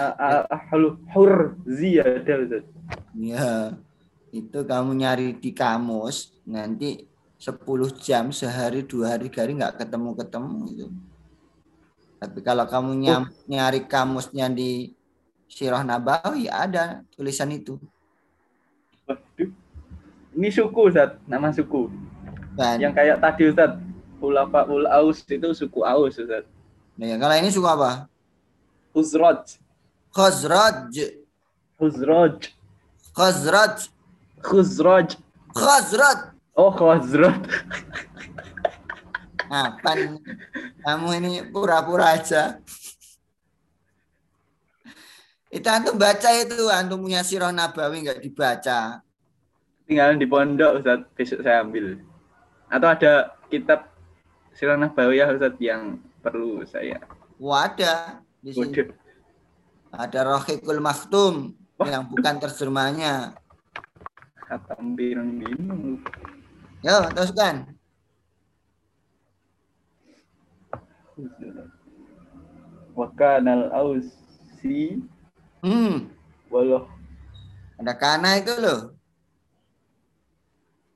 Al-Hurzi ada Ustaz. Ya, itu kamu nyari di kamus nanti 10 jam sehari dua hari hari nggak ketemu ketemu itu. Tapi kalau kamu nyam- nyari kamusnya di Sirah Nabawi ada tulisan itu. Waduh. Ini suku Ustaz, nama suku. Dan Yang kayak tadi Ustaz, Ulafaul Aus itu suku Aus Ustaz. Nah, ya, kalau ini suku apa? Huzraj, Khazraj, Huzraj, Khazraj, Khuzraj. Khazraj. Oh, Khazraj. Apa nih? Kamu ini pura-pura aja. Itu antum baca itu, antum punya Sirah Nabawi nggak dibaca. Tinggalan di pondok Ustaz, besok saya ambil. Atau ada kitab Sirah Nabawiyah Ustaz yang perlu saya. Wah, ada di sini. Waduh. Ada Rohikul Maktum yang bukan terjemahnya. Kata pirang dino. Yo, teruskan. Wa kanal ausi Hmm, walau ada kana itu loh.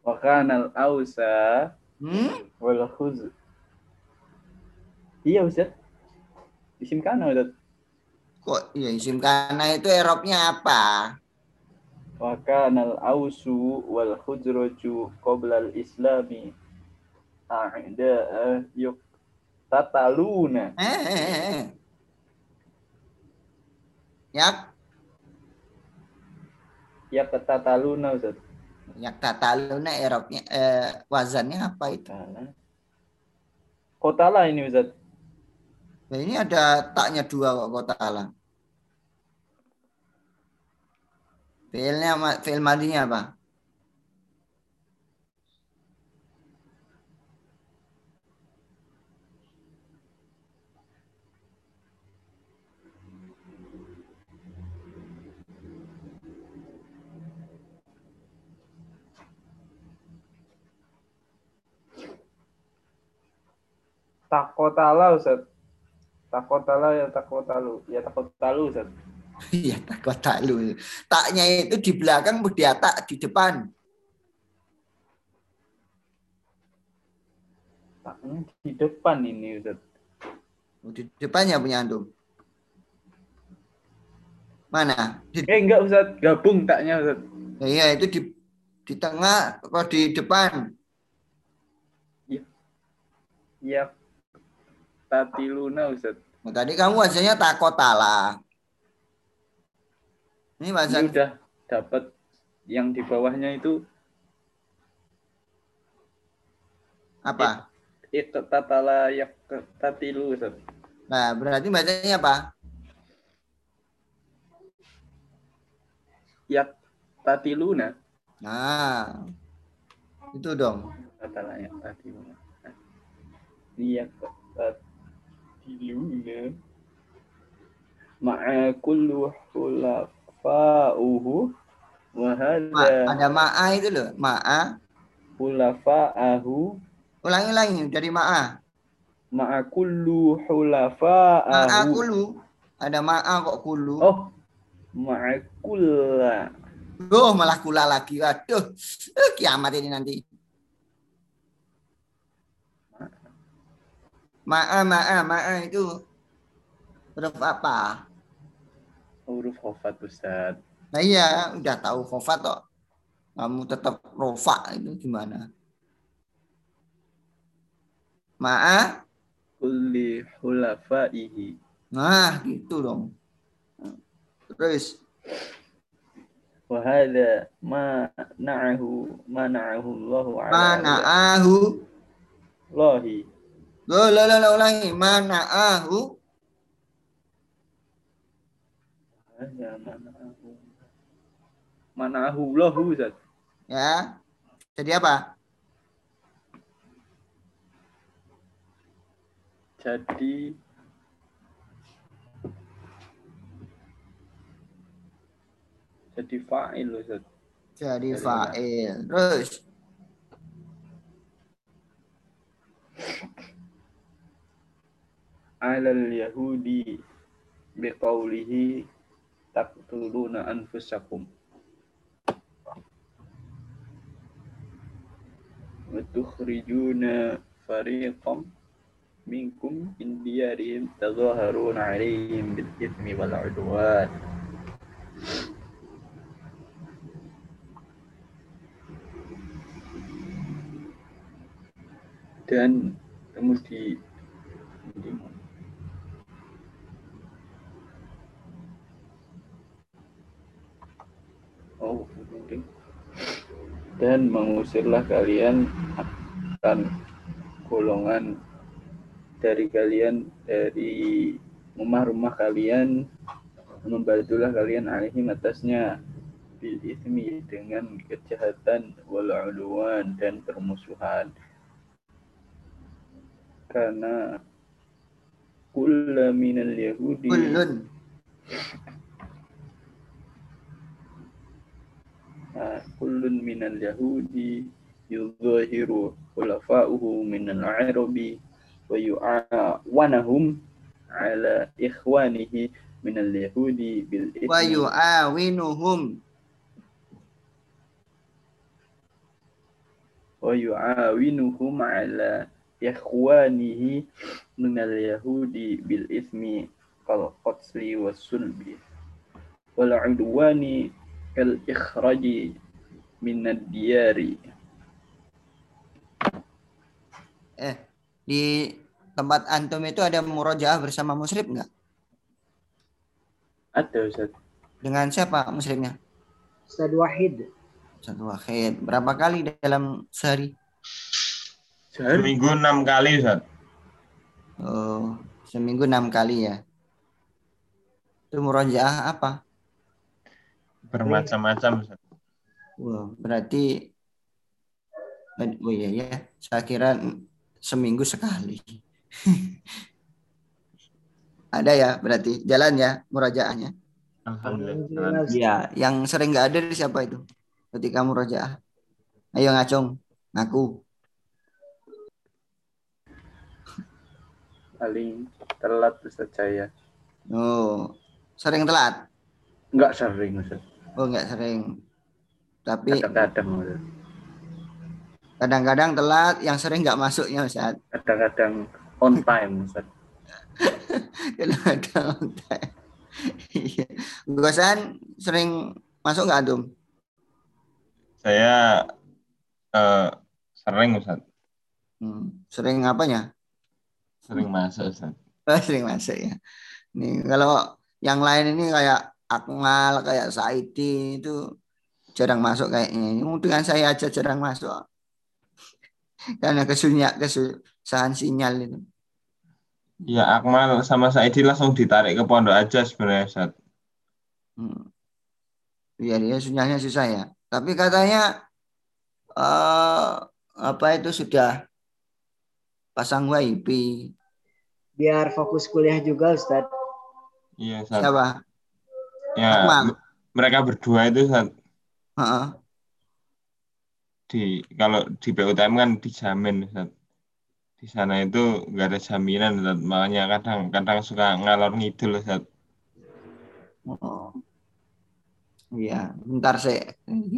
wa kanal ausa Hmm, wal khuz. Iya Ustaz. Isim kana Ustaz. kok ya isim kana itu Eropnya apa? Wa kanal ausu wal khuzraju qabla al islami a'da yuk tataluna. Yak, ya tataluna Ustaz. yak tataluna Eropnya eh, wazannya apa itu? Kotala. Kotala ini Ustaz. Nah, ini ada taknya dua kok kota Fiilnya fiil madinya apa? Takotala Ustaz. Takotala ya takotalu. Ya takotalu Ustaz. Iya, tak kota lu. Taknya itu di belakang, dia tak di depan. Taknya di depan ini Ustaz. Oh, Di depannya punya antum. Mana? Di, Eh enggak Ustaz, gabung taknya Ustaz. iya itu di di tengah atau di depan? Ya tatiluna Ustaz. Nah, tadi kamu wajahnya takotala. Ini Ini bahasa udah dapat yang di bawahnya itu apa? iktatala yak tatilu Ustaz. Nah, berarti bacanya apa? Yak tatiluna. Nah, itu dong. Tatala yak tatiluna. Yak tatiluna. Ma'a kullu hulafa'uhu wa Ma, ada ma'a itu loh, ma'a. hulafa'ahu Ulangi ulangi dari ma'a. ma'a kullu Ma'a hulafa'ahu. kulu. Ada ma'a kok kulu. Oh, ma'a kulla. Oh, malah kula lagi. Waduh, eh, kiamat ini nanti. Ma'a, ma'a, ma'a itu huruf apa? Huruf khofat Ustaz. Nah iya, udah tahu khofat kok. Kamu tetap rofa itu gimana? Ma'a, Kulli hulafaihi. nah gitu dong. Terus, Wa hadha ma na'ahu ma na'ahu Allahu ala mana'ahu. Allahi. Loh, loh, loh, loh, ulangi. Mana'ahu. Hadha ma na'ahu. Ma na'ahu Allahu Ustaz. Ya. Jadi apa? Jadi jadi fa'il Ustaz. Jadi Jadi fa'il. Terus, Ala al-yahudi biqaulihi taqtuluna anfusakum. Wa tukhrijuna fariqam minkum min diyarihim tadhaharuna alaihim bil ithmi wal udwan. Dan Oh, oke. Dan mengusirlah kalian akan golongan dari kalian dari rumah-rumah kalian membantulah kalian alaihim atasnya bil ismi dengan kejahatan wal udwan dan permusuhan karena kulla minal yahudi. Ah, kullun minal yahudi yudhahiru khulafa'uhu minal arabi wa yu'awanahum ala ikhwanihi minal yahudi bil Wa ithmi yu'awinuhum. wa yu'awinuhum ala ikhwanihi minal yahudi bil ithmi kal ikhraji minad diyari Eh, di tempat antum itu ada murojaah bersama musyrib enggak? ada Ustaz Dengan siapa musyribnya? Ustaz Wahid. Satu wahid. Berapa kali dalam sehari? sehari Seminggu enam kali, Ustaz. Oh, seminggu enam kali ya. Itu murojaah apa? Bermacam-macam, Ustaz. Wah, berarti oh iya ya, saya kira seminggu sekali. Ada ya, berarti jalan ya murajaahnya. Alhamdulillah. Iya, yang sering nggak ada siapa itu? Ketika murajaah. Ayo ngacung, ngaku. paling telat Ustaz saya Oh, sering telat? enggak sering Ustaz Oh, nggak sering. Tapi kadang-kadang kadang-kadang telat, yang sering nggak masuknya Ustaz. kadang-kadang on time Ustaz Kadang-kadang Iya. Gosan sering masuk nggak antum? Saya eh, sering Ustaz, Hmm, Sering apanya? sering masuk Ustaz. Oh, sering masuk ya. Nih kalau yang lain ini kayak Akmal, kayak Saidi itu jarang masuk kayaknya. Ini Dengan saya aja jarang masuk. Karena kesulitan kesusahan sinyal itu. Ya Akmal sama Saidi langsung ditarik ke pondok aja sebenarnya Ustaz. Hmm. Iya dia sinyalnya susah ya. Tapi katanya eh apa itu sudah pasang wifi. Biar fokus kuliah juga Ustadz. Iya Ustaz. Siapa? Ya Akmal. mereka berdua itu Ustaz, Heeh. di kalau di PUTM kan dijamin Ustaz. Di sana itu nggak ada jaminan Ustaz. Makanya kadang-kadang suka ngalor ngidul Ustaz. Oh. Iya, bentar saya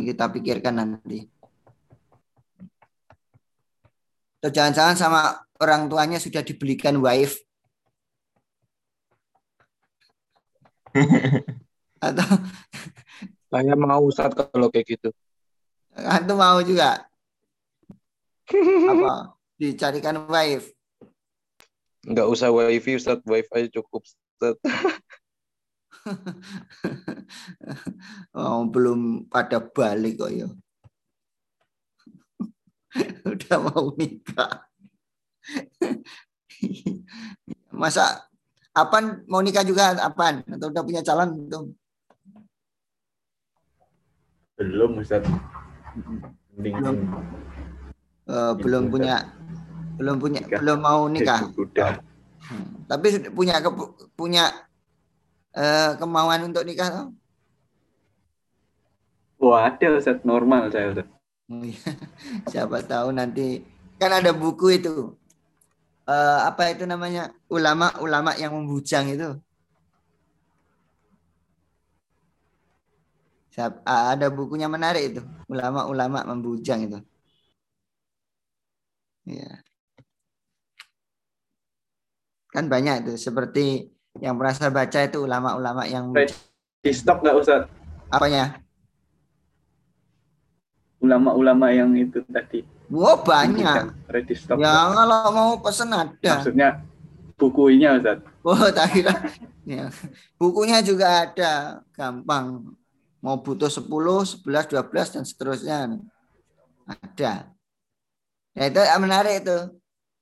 kita pikirkan nanti. Atau jangan-jangan sama orang tuanya sudah dibelikan wife atau Saya mau Ustadz kalau kayak gitu. antum mau juga? Apa? Dicarikan wife. Nggak usah wifi Ustadz, wifi aja cukup Ustadz. oh, belum pada balik kok ya. Udah mau nikah. Masa Apan mau nikah juga? Apan atau udah punya calon? Belum Belum Ustaz. Mending Belum. Eh, belum Itu, punya belum punya Nikah. belum mau nikah Udah. Hmm. tapi sudah punya kepu- punya eh, kemauan untuk nikah toh? Wah ada Ustaz normal saya Ustaz. Oh, iya. Siapa tahu nanti kan ada buku itu Eh, apa itu namanya ulama-ulama yang membujang itu. Siap- ah, ada bukunya menarik itu ulama-ulama membujang itu. Iya. Kan banyak itu seperti yang pernah saya baca itu ulama-ulama yang. Di stok nggak Ustaz? apanya? Ulama-ulama yang itu tadi. Wow banyak. Ready stock. Ya kalau mau pesen ada. Maksudnya bukunya Ustaz. Oh, tak kira. Ya. Bukunya juga ada, gampang. Mau butuh 10, 11, 12 dan seterusnya. Ada. Ya itu menarik itu.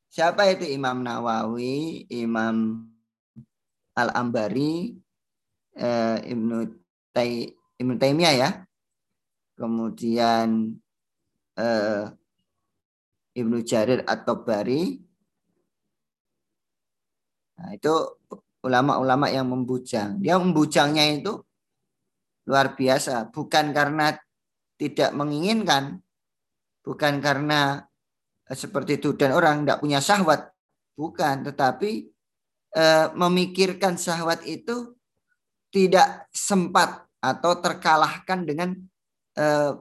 Siapa itu Imam Nawawi, Imam Al-Ambari, eh, Ibnu Tai Ibnu ya. Kemudian eh, Ibnu Jarir At-Tabari. Nah, itu ulama-ulama yang membujang. Dia membujangnya itu luar biasa, bukan karena tidak menginginkan, bukan karena eh, seperti itu. Dan orang tidak punya syahwat, bukan, tetapi eh, memikirkan syahwat itu tidak sempat atau terkalahkan dengan eh,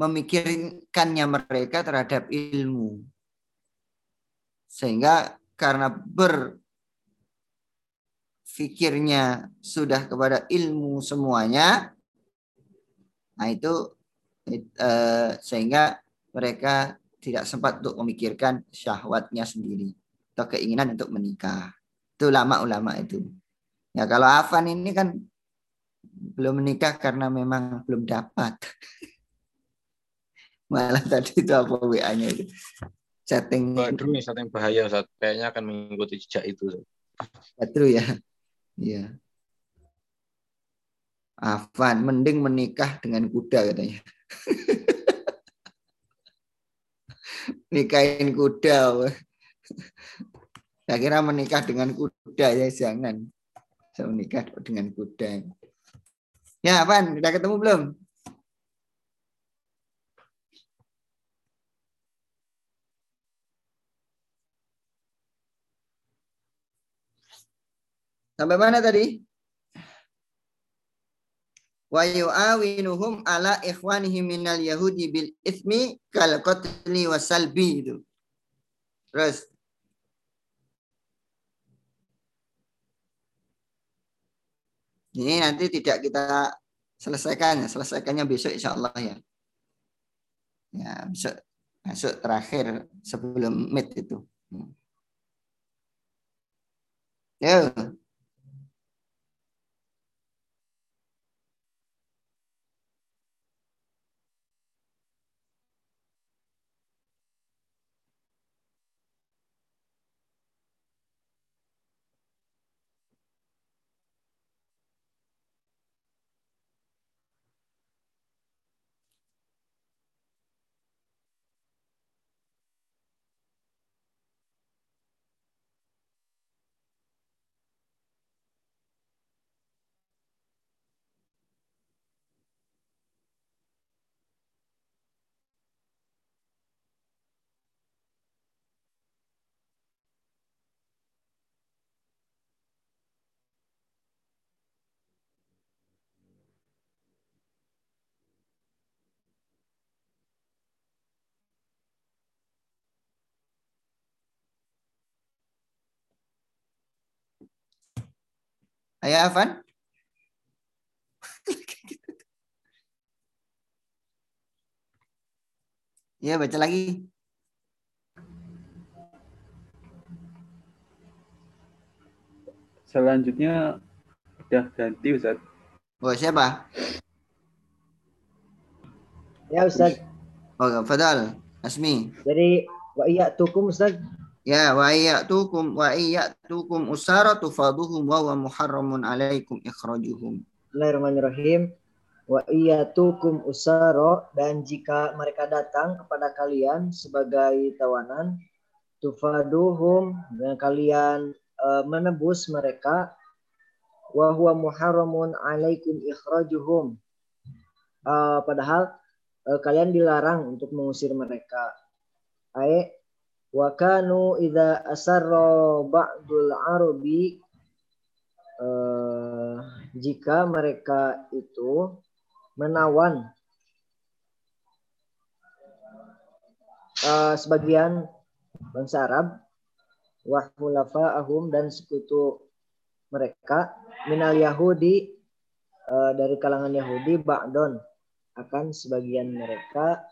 memikirkannya mereka terhadap ilmu. Sehingga karena berfikirnya sudah kepada ilmu semuanya, nah itu eh, sehingga mereka tidak sempat untuk memikirkan syahwatnya sendiri atau keinginan untuk menikah. Itu ulama-ulama itu. Ya kalau Afan ini kan belum menikah karena memang belum dapat. Malah tadi itu apa WA-nya itu. Chatting Badru nih yang bahaya Ustadz. Kayaknya akan mengikuti jejak itu. Badru ya. Iya. Afan, mending menikah dengan kuda katanya. Nikahin kuda. Saya kira menikah dengan kuda ya jangan. Saya menikah dengan kuda. Ya, Afan, udah ketemu belum? Sampai mana tadi? Wa yu'awinuhum ala ikhwanihim minal yahudi bil ithmi kal qatli wa salbi itu. Terus Ini nanti tidak kita selesaikan, ya. selesaikannya besok insya Allah ya. Ya, besok, besok terakhir sebelum mid itu. Ya. Ayo Afan. Ya, baca lagi. Selanjutnya udah ganti Ustaz. Oh, siapa? Ya Ustaz. Oh, Fadal. Asmi. Dari wa tukum Ustaz. Ya, wa iyatukum wa iyatukum usaratu faduhum wa huwa muharramun alaikum ikhrajuhum. Bismillahirrahmanirrahim. Wa iyatukum usaro dan jika mereka datang kepada kalian sebagai tawanan tufaduhum dan kalian uh, menebus mereka wa huwa muharramun alaikum ikhrajuhum. Uh, padahal uh, kalian dilarang untuk mengusir mereka. Ai wa kanu idza asarra ba'dul arabi uh, jika mereka itu menawan uh, sebagian bangsa Arab wa hulafa'ahum dan sekutu mereka minal Yahudi uh, dari kalangan Yahudi ba'don akan sebagian mereka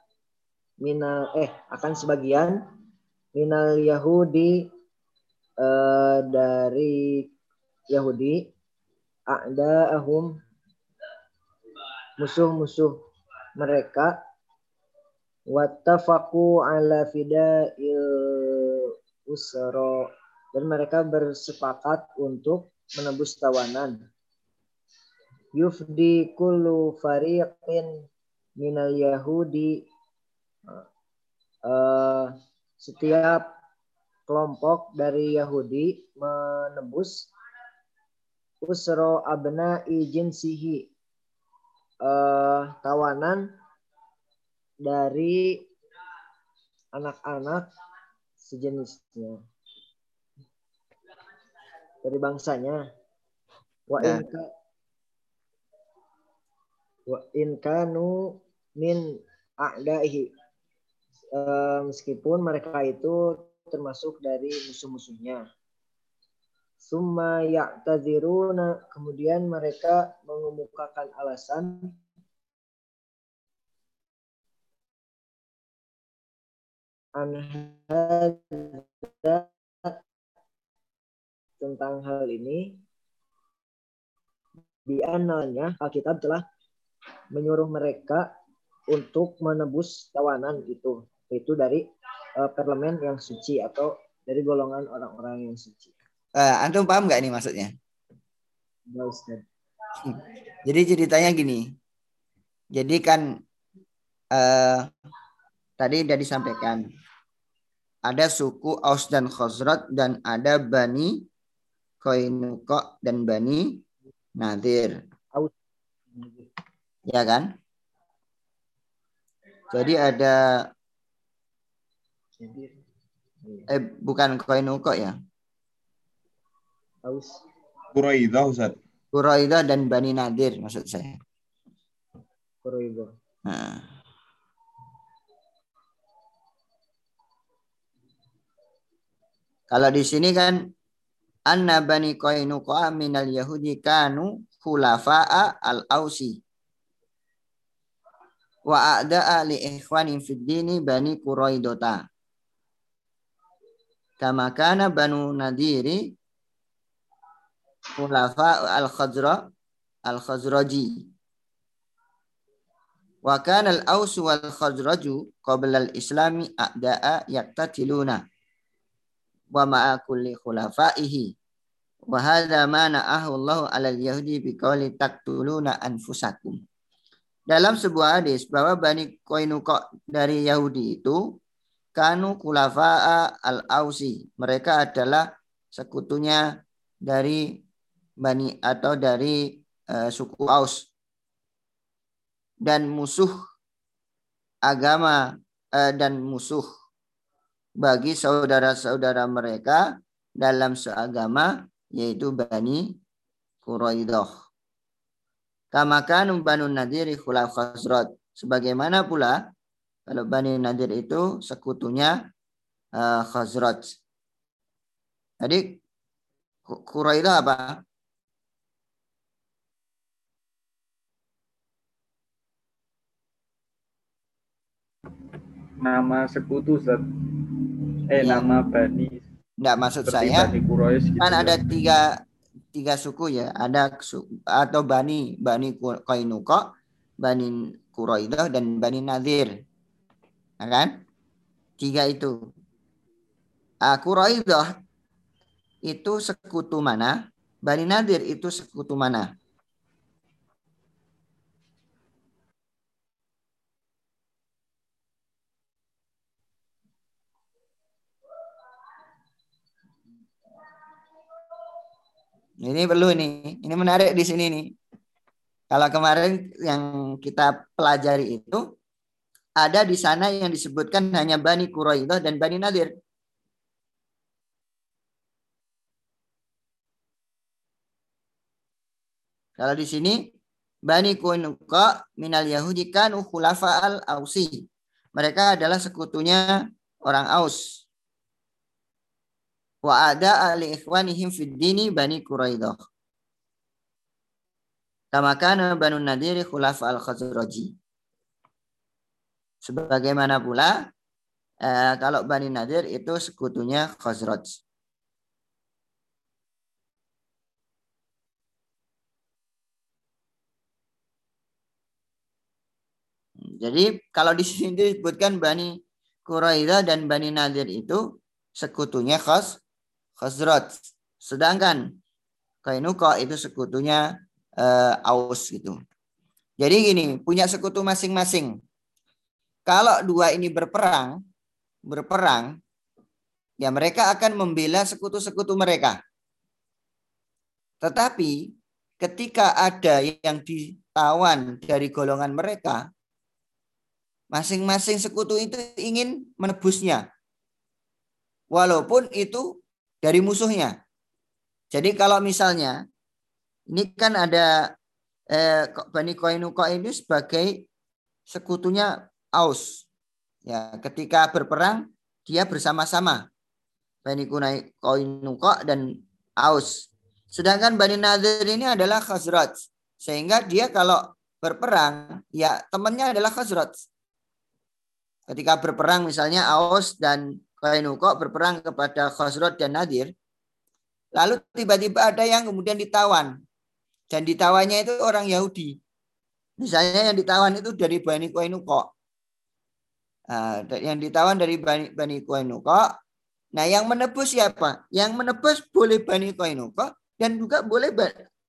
minal eh akan sebagian minal Yahudi uh, dari Yahudi a'da'ahum musuh-musuh mereka wattafaqu ala fida'il usra dan mereka bersepakat untuk menebus tawanan. Yufdi kullu fariqin minal yahudi uh, setiap kelompok dari Yahudi menebus usro abna jinsihi uh, tawanan dari anak-anak sejenisnya. Dari bangsanya. Wa in ka- wa in kanu min a'daihi. Eh, meskipun mereka itu termasuk dari musuh-musuhnya. Summa ya'tadziruna kemudian mereka mengemukakan alasan tentang hal ini di ananya Alkitab telah menyuruh mereka untuk menebus tawanan itu itu dari uh, parlemen yang suci atau dari golongan orang-orang yang suci. Uh, antum paham nggak ini maksudnya? Enggak, Ustaz. Jadi ceritanya gini. Jadi kan uh, tadi sudah disampaikan ada suku Aus dan Khosrat dan ada Bani Koinuko dan Bani Nadir. Aus. Ya kan? Jadi ada eh bukan Koinuko ya. Aus. Quraidah Ustaz. Quraidah dan Bani Nadir maksud saya. Quraidah. Nah. Kalau di sini kan anna bani Qainuqa minal yahudi kanu khulafa'a al-ausi wa a'da'a li ikhwani fid dini bani Quraidota kama kana banu nadiri khulafa al-khazra al-khazraji. Wa kana al-aus wal khazraju qabla al-islami a'da'a yaqtatiluna. Wa ma'a kulli khulafaihi. Wa hadza ma na'ahu Allah 'ala al-yahudi bi qawli taqtuluna anfusakum. Dalam sebuah hadis bahwa Bani Koinuqa dari Yahudi itu kanu kulafa'a al-ausi mereka adalah sekutunya dari Bani atau dari uh, suku Aus dan musuh agama eh, dan musuh bagi saudara-saudara mereka dalam seagama yaitu Bani Quraidah. Kamakan Banu Nadir khulaf Khazraj. Sebagaimana pula kalau Bani Nadir itu sekutunya uh, Khazraj. Jadi Quraidah apa? Nama sekutu Ustaz. Eh Ya. nama bani Enggak maksud seperti saya Bani Quraisy gitu. kan ya. ada tiga tiga suku ya ada atau bani bani Qainuqa bani Quraidah dan bani Nadir Ya kan? Tiga itu. Ah, Quraidah itu sekutu mana? Bani Nadir itu sekutu mana? Ini perlu nih, ini menarik di sini nih. Kalau kemarin yang kita pelajari itu ada di sana yang disebutkan hanya Bani Quraidah dan Bani Nadir. Kalau di sini Bani Qainuqa minal Yahudi kanu khulafa al Ausi. Mereka adalah sekutunya orang Aus. Wa ada ali ikhwanihim fid dini Bani Quraidah. Kama kana Banu Nadiri khulafa al Khazraji. Sebagaimana pula eh, kalau Bani Nadir itu sekutunya Khazraj. Jadi kalau di sini disebutkan Bani Quraidah dan Bani Nadir itu sekutunya Khaz Khazraj. Sedangkan Kainuqa itu sekutunya eh, Aus gitu. Jadi gini, punya sekutu masing-masing. Kalau dua ini berperang, berperang, ya mereka akan membela sekutu-sekutu mereka. Tetapi ketika ada yang ditawan dari golongan mereka, masing-masing sekutu itu ingin menebusnya. Walaupun itu dari musuhnya. Jadi kalau misalnya ini kan ada eh, Bani Koinuqa ini sebagai sekutunya Aus. Ya, ketika berperang dia bersama-sama Bani Koinuqa dan Aus. Sedangkan Bani Nadir ini adalah Khazraj. Sehingga dia kalau berperang ya temannya adalah Khazraj. Ketika berperang misalnya Aus dan Kainuqa berperang kepada Khazraj dan Nadir. Lalu tiba-tiba ada yang kemudian ditawan. Dan ditawannya itu orang Yahudi. Misalnya yang ditawan itu dari Bani Kainuqa. Nah, yang ditawan dari Bani, Bani Kainuqa. Nah yang menebus siapa? Yang menebus boleh Bani Kainuqa dan juga boleh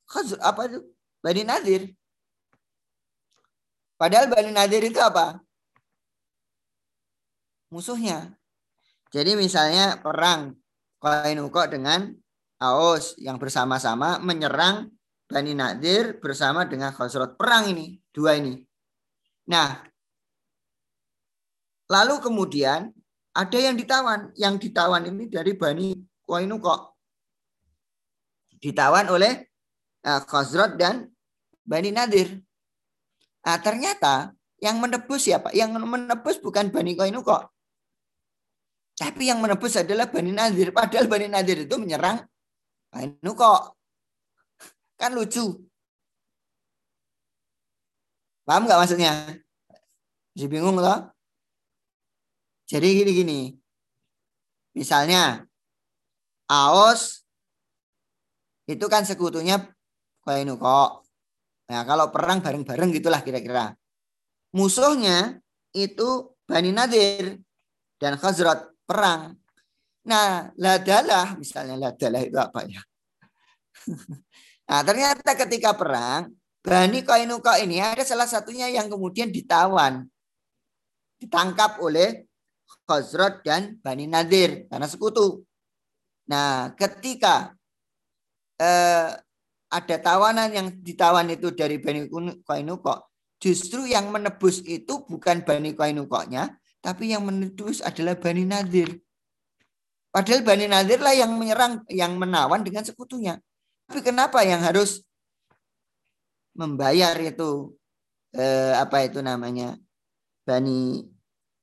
Khazraj, apa itu? Bani Nadir. Padahal Bani Nadir itu apa? Musuhnya. Jadi misalnya perang Kainuqa dengan Aus yang bersama-sama menyerang Bani Nadir bersama dengan Khosrot. Perang ini, dua ini. Nah, lalu kemudian ada yang ditawan. Yang ditawan ini dari Bani Kainuqa. Ditawan oleh uh, Khosrot dan Bani Nadir. Nah, ternyata yang menebus siapa? Yang menebus bukan Bani Kainuqa. Tapi yang menebus adalah Bani Nadir. Padahal Bani Nadir itu menyerang Kainuko. Kan lucu. Paham nggak maksudnya? Masih bingung loh? Jadi gini-gini. Misalnya, Aos itu kan sekutunya Kainuko. Nah, kalau perang bareng-bareng gitulah kira-kira. Musuhnya itu Bani Nadir dan Khazrat perang. Nah, ladalah misalnya ladalah itu apa ya? nah, ternyata ketika perang Bani Kainuka ini ada salah satunya yang kemudian ditawan. Ditangkap oleh Khazrat dan Bani Nadir karena sekutu. Nah, ketika eh, ada tawanan yang ditawan itu dari Bani Kainuka, justru yang menebus itu bukan Bani Kainuka-nya, tapi yang menebus adalah Bani Nadir. Padahal Bani Nadir lah yang menyerang, yang menawan dengan sekutunya. Tapi kenapa yang harus membayar itu eh, apa itu namanya Bani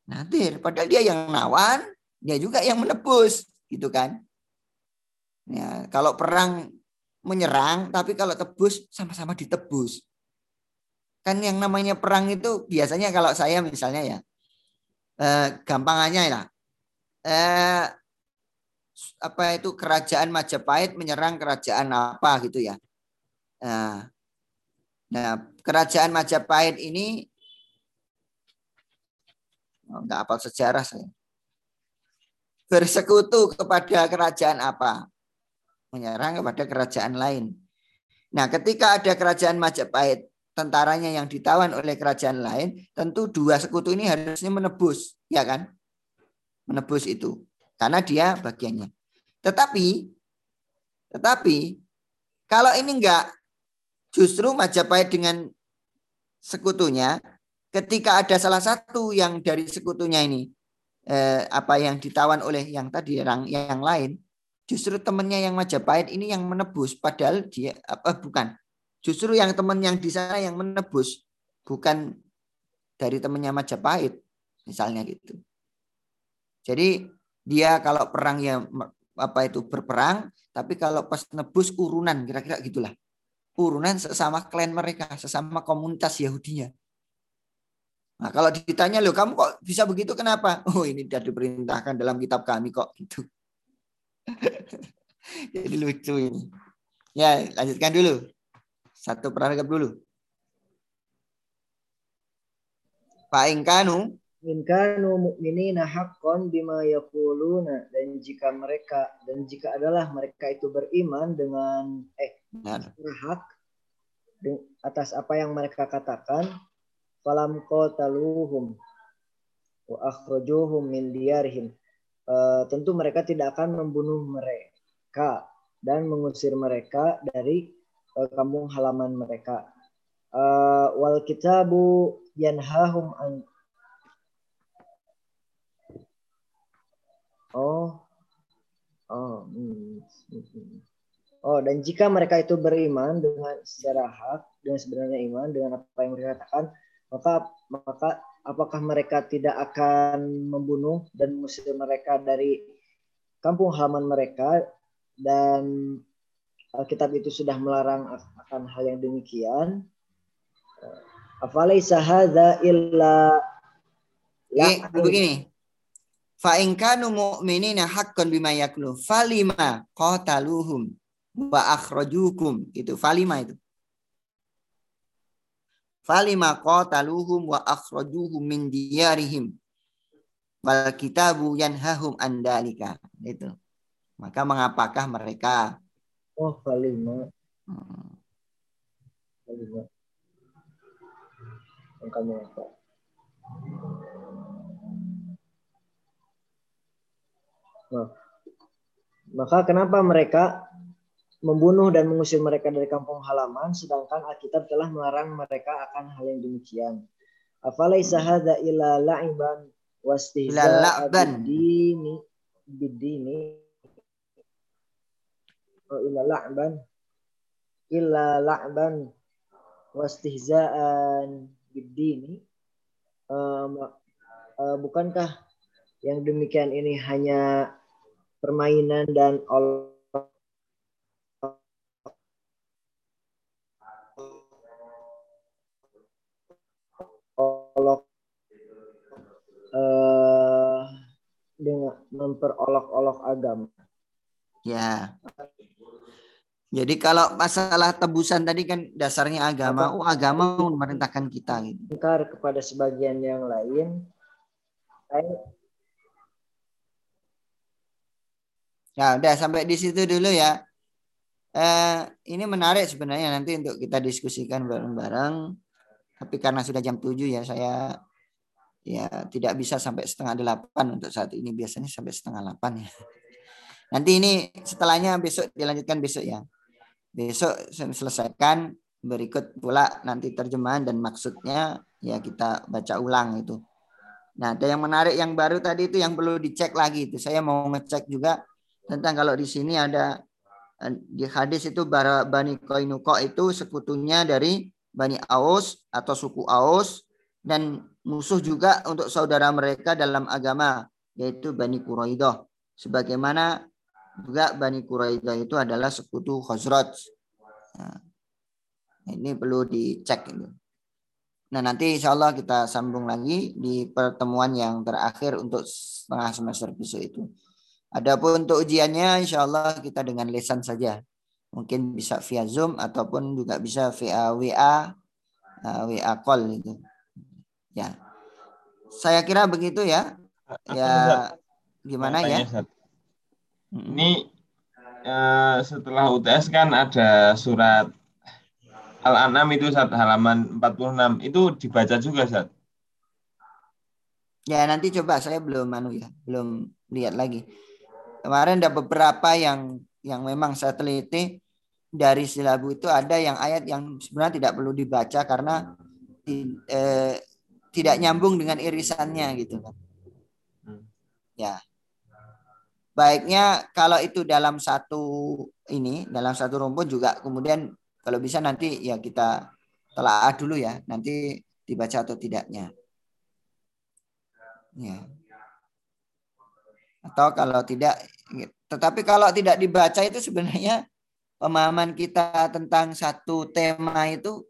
Nadir? Padahal dia yang nawan, dia juga yang menebus, gitu kan? Ya, kalau perang menyerang, tapi kalau tebus sama-sama ditebus. Kan yang namanya perang itu biasanya kalau saya misalnya ya, eh, gampangannya ya, eh, apa itu kerajaan Majapahit menyerang kerajaan apa gitu ya. Nah, nah kerajaan Majapahit ini nggak apa sejarah saya bersekutu kepada kerajaan apa menyerang kepada kerajaan lain. Nah, ketika ada kerajaan Majapahit, tentaranya yang ditawan oleh kerajaan lain, tentu dua sekutu ini harusnya menebus, ya kan? Menebus itu. Karena dia bagiannya. Tetapi tetapi kalau ini enggak justru Majapahit dengan sekutunya ketika ada salah satu yang dari sekutunya ini eh, apa yang ditawan oleh yang tadi yang yang lain justru temannya yang Majapahit ini yang menebus padahal dia apa bukan. Justru yang teman yang di sana yang menebus bukan dari temannya Majapahit misalnya gitu. Jadi dia kalau perang ya apa itu berperang tapi kalau pas nebus urunan kira-kira gitulah. Urunan sesama klan mereka sesama komunitas Yahudinya Nah, kalau ditanya loh, kamu kok bisa begitu kenapa? Oh, ini sudah diperintahkan dalam kitab kami kok gitu. Jadi lucu ini. Ya, lanjutkan dulu. Satu paragraf dulu. Pak Ingkanu. Inkanu mu'minina haqqan bima yaquluna dan jika mereka dan jika adalah mereka itu beriman dengan eh hak atas apa yang mereka katakan falam qataluhum wa akhrajuhum min diyarihim uh, tentu mereka tidak akan membunuh mereka dan mengusir mereka dari uh, kampung halaman mereka. Uh, wal kitabu yanhahum an Oh. Oh. Hmm. Oh, dan jika mereka itu beriman dengan secara hak, dengan sebenarnya iman dengan apa yang mereka katakan, maka maka apakah mereka tidak akan membunuh dan mengusir mereka dari kampung halaman mereka dan Alkitab itu sudah melarang akan hal yang demikian. Afalaisa hadza illa begini. Fa in kanu mu'minina haqqan bima yaklu falima qataluhum wa akhrajukum itu falima itu falima qataluhum wa akhrajuhum min diyarihim. Wal kitabu yanhahum an dalika itu maka mengapakah mereka? Oh falima. Hmm. falima angkanya apa nah, maka kenapa mereka membunuh dan mengusir mereka dari kampung halaman, sedangkan Alkitab telah melarang mereka akan hal yang demikian. Afalaisa hadza ila la'iban wastihza'a bidini bidini ila la'ban illa la'ban wastihza'an bidini uh, uh, bukankah yang demikian ini hanya permainan dan ol dengan memperolok-olok agama. Ya. Jadi kalau masalah tebusan tadi kan dasarnya agama. Oh agama memerintahkan kita. Gitu. Ingkar kepada sebagian yang lain. Saya Ya udah sampai di situ dulu ya. Eh, ini menarik sebenarnya nanti untuk kita diskusikan bareng-bareng. Tapi karena sudah jam 7 ya saya ya tidak bisa sampai setengah delapan untuk saat ini biasanya sampai setengah delapan ya. Nanti ini setelahnya besok dilanjutkan besok ya. Besok selesaikan berikut pula nanti terjemahan dan maksudnya ya kita baca ulang itu. Nah, ada yang menarik yang baru tadi itu yang perlu dicek lagi itu. Saya mau ngecek juga tentang kalau di sini ada eh, di hadis itu bara Bani Koinuko itu sekutunya dari Bani Aus atau suku Aus dan musuh juga untuk saudara mereka dalam agama yaitu Bani Quraidah. Sebagaimana juga Bani Quraidah itu adalah sekutu Khazraj. Nah, ini perlu dicek ini. Nah nanti insya Allah kita sambung lagi di pertemuan yang terakhir untuk setengah semester besok itu. Adapun untuk ujiannya insya Allah kita dengan lesan saja. Mungkin bisa via Zoom ataupun juga bisa via WA, uh, WA call itu. Ya. Saya kira begitu ya. Ya gimana ya? Ini eh, setelah UTS kan ada surat Al-An'am itu saat halaman 46 itu dibaca juga Ustaz. Ya nanti coba saya belum anu ya, belum lihat lagi. Kemarin ada beberapa yang yang memang saya teliti dari silabu itu ada yang ayat yang sebenarnya tidak perlu dibaca karena eh, tidak nyambung dengan irisannya gitu kan. Ya. Baiknya kalau itu dalam satu ini, dalam satu rumpun juga kemudian kalau bisa nanti ya kita telaah dulu ya, nanti dibaca atau tidaknya. Ya. Atau kalau tidak tetapi kalau tidak dibaca itu sebenarnya pemahaman kita tentang satu tema itu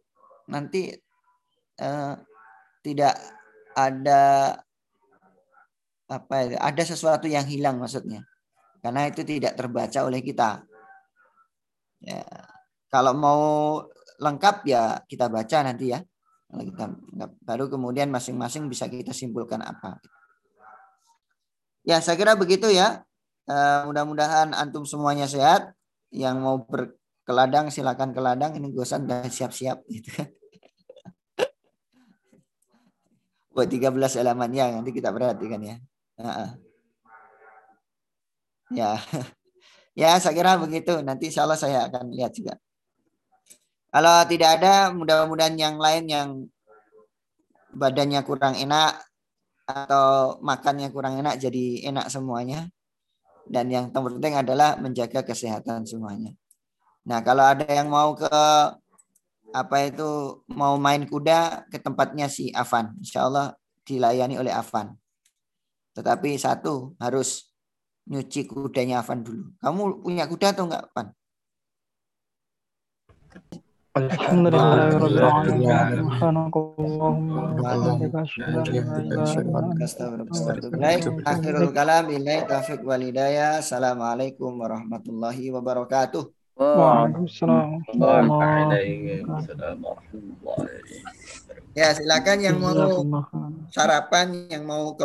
nanti eh, tidak ada apa ya, ada sesuatu yang hilang maksudnya karena itu tidak terbaca oleh kita ya kalau mau lengkap ya kita baca nanti ya kalau kita baru kemudian masing-masing bisa kita simpulkan apa ya saya kira begitu ya Uh, mudah-mudahan antum semuanya sehat. Yang mau berkeladang silakan ke ladang. Ini gosan dan siap-siap gitu. Buat 13 halamannya nanti kita perhatikan ya. Ya. Ya, saya kira begitu. Nanti insya Allah saya akan lihat juga. Kalau tidak ada, mudah-mudahan yang lain yang badannya kurang enak atau makannya kurang enak jadi enak semuanya dan yang terpenting adalah menjaga kesehatan semuanya. Nah, kalau ada yang mau ke apa itu mau main kuda ke tempatnya si Afan. Insya Allah dilayani oleh Afan. Tetapi satu harus nyuci kudanya Afan dulu. Kamu punya kuda atau enggak, Afan? Assalamualaikum warahmatullahi wabarakatuh. Waalaikumsalam. Ya, silakan yang mau sarapan, yang mau ke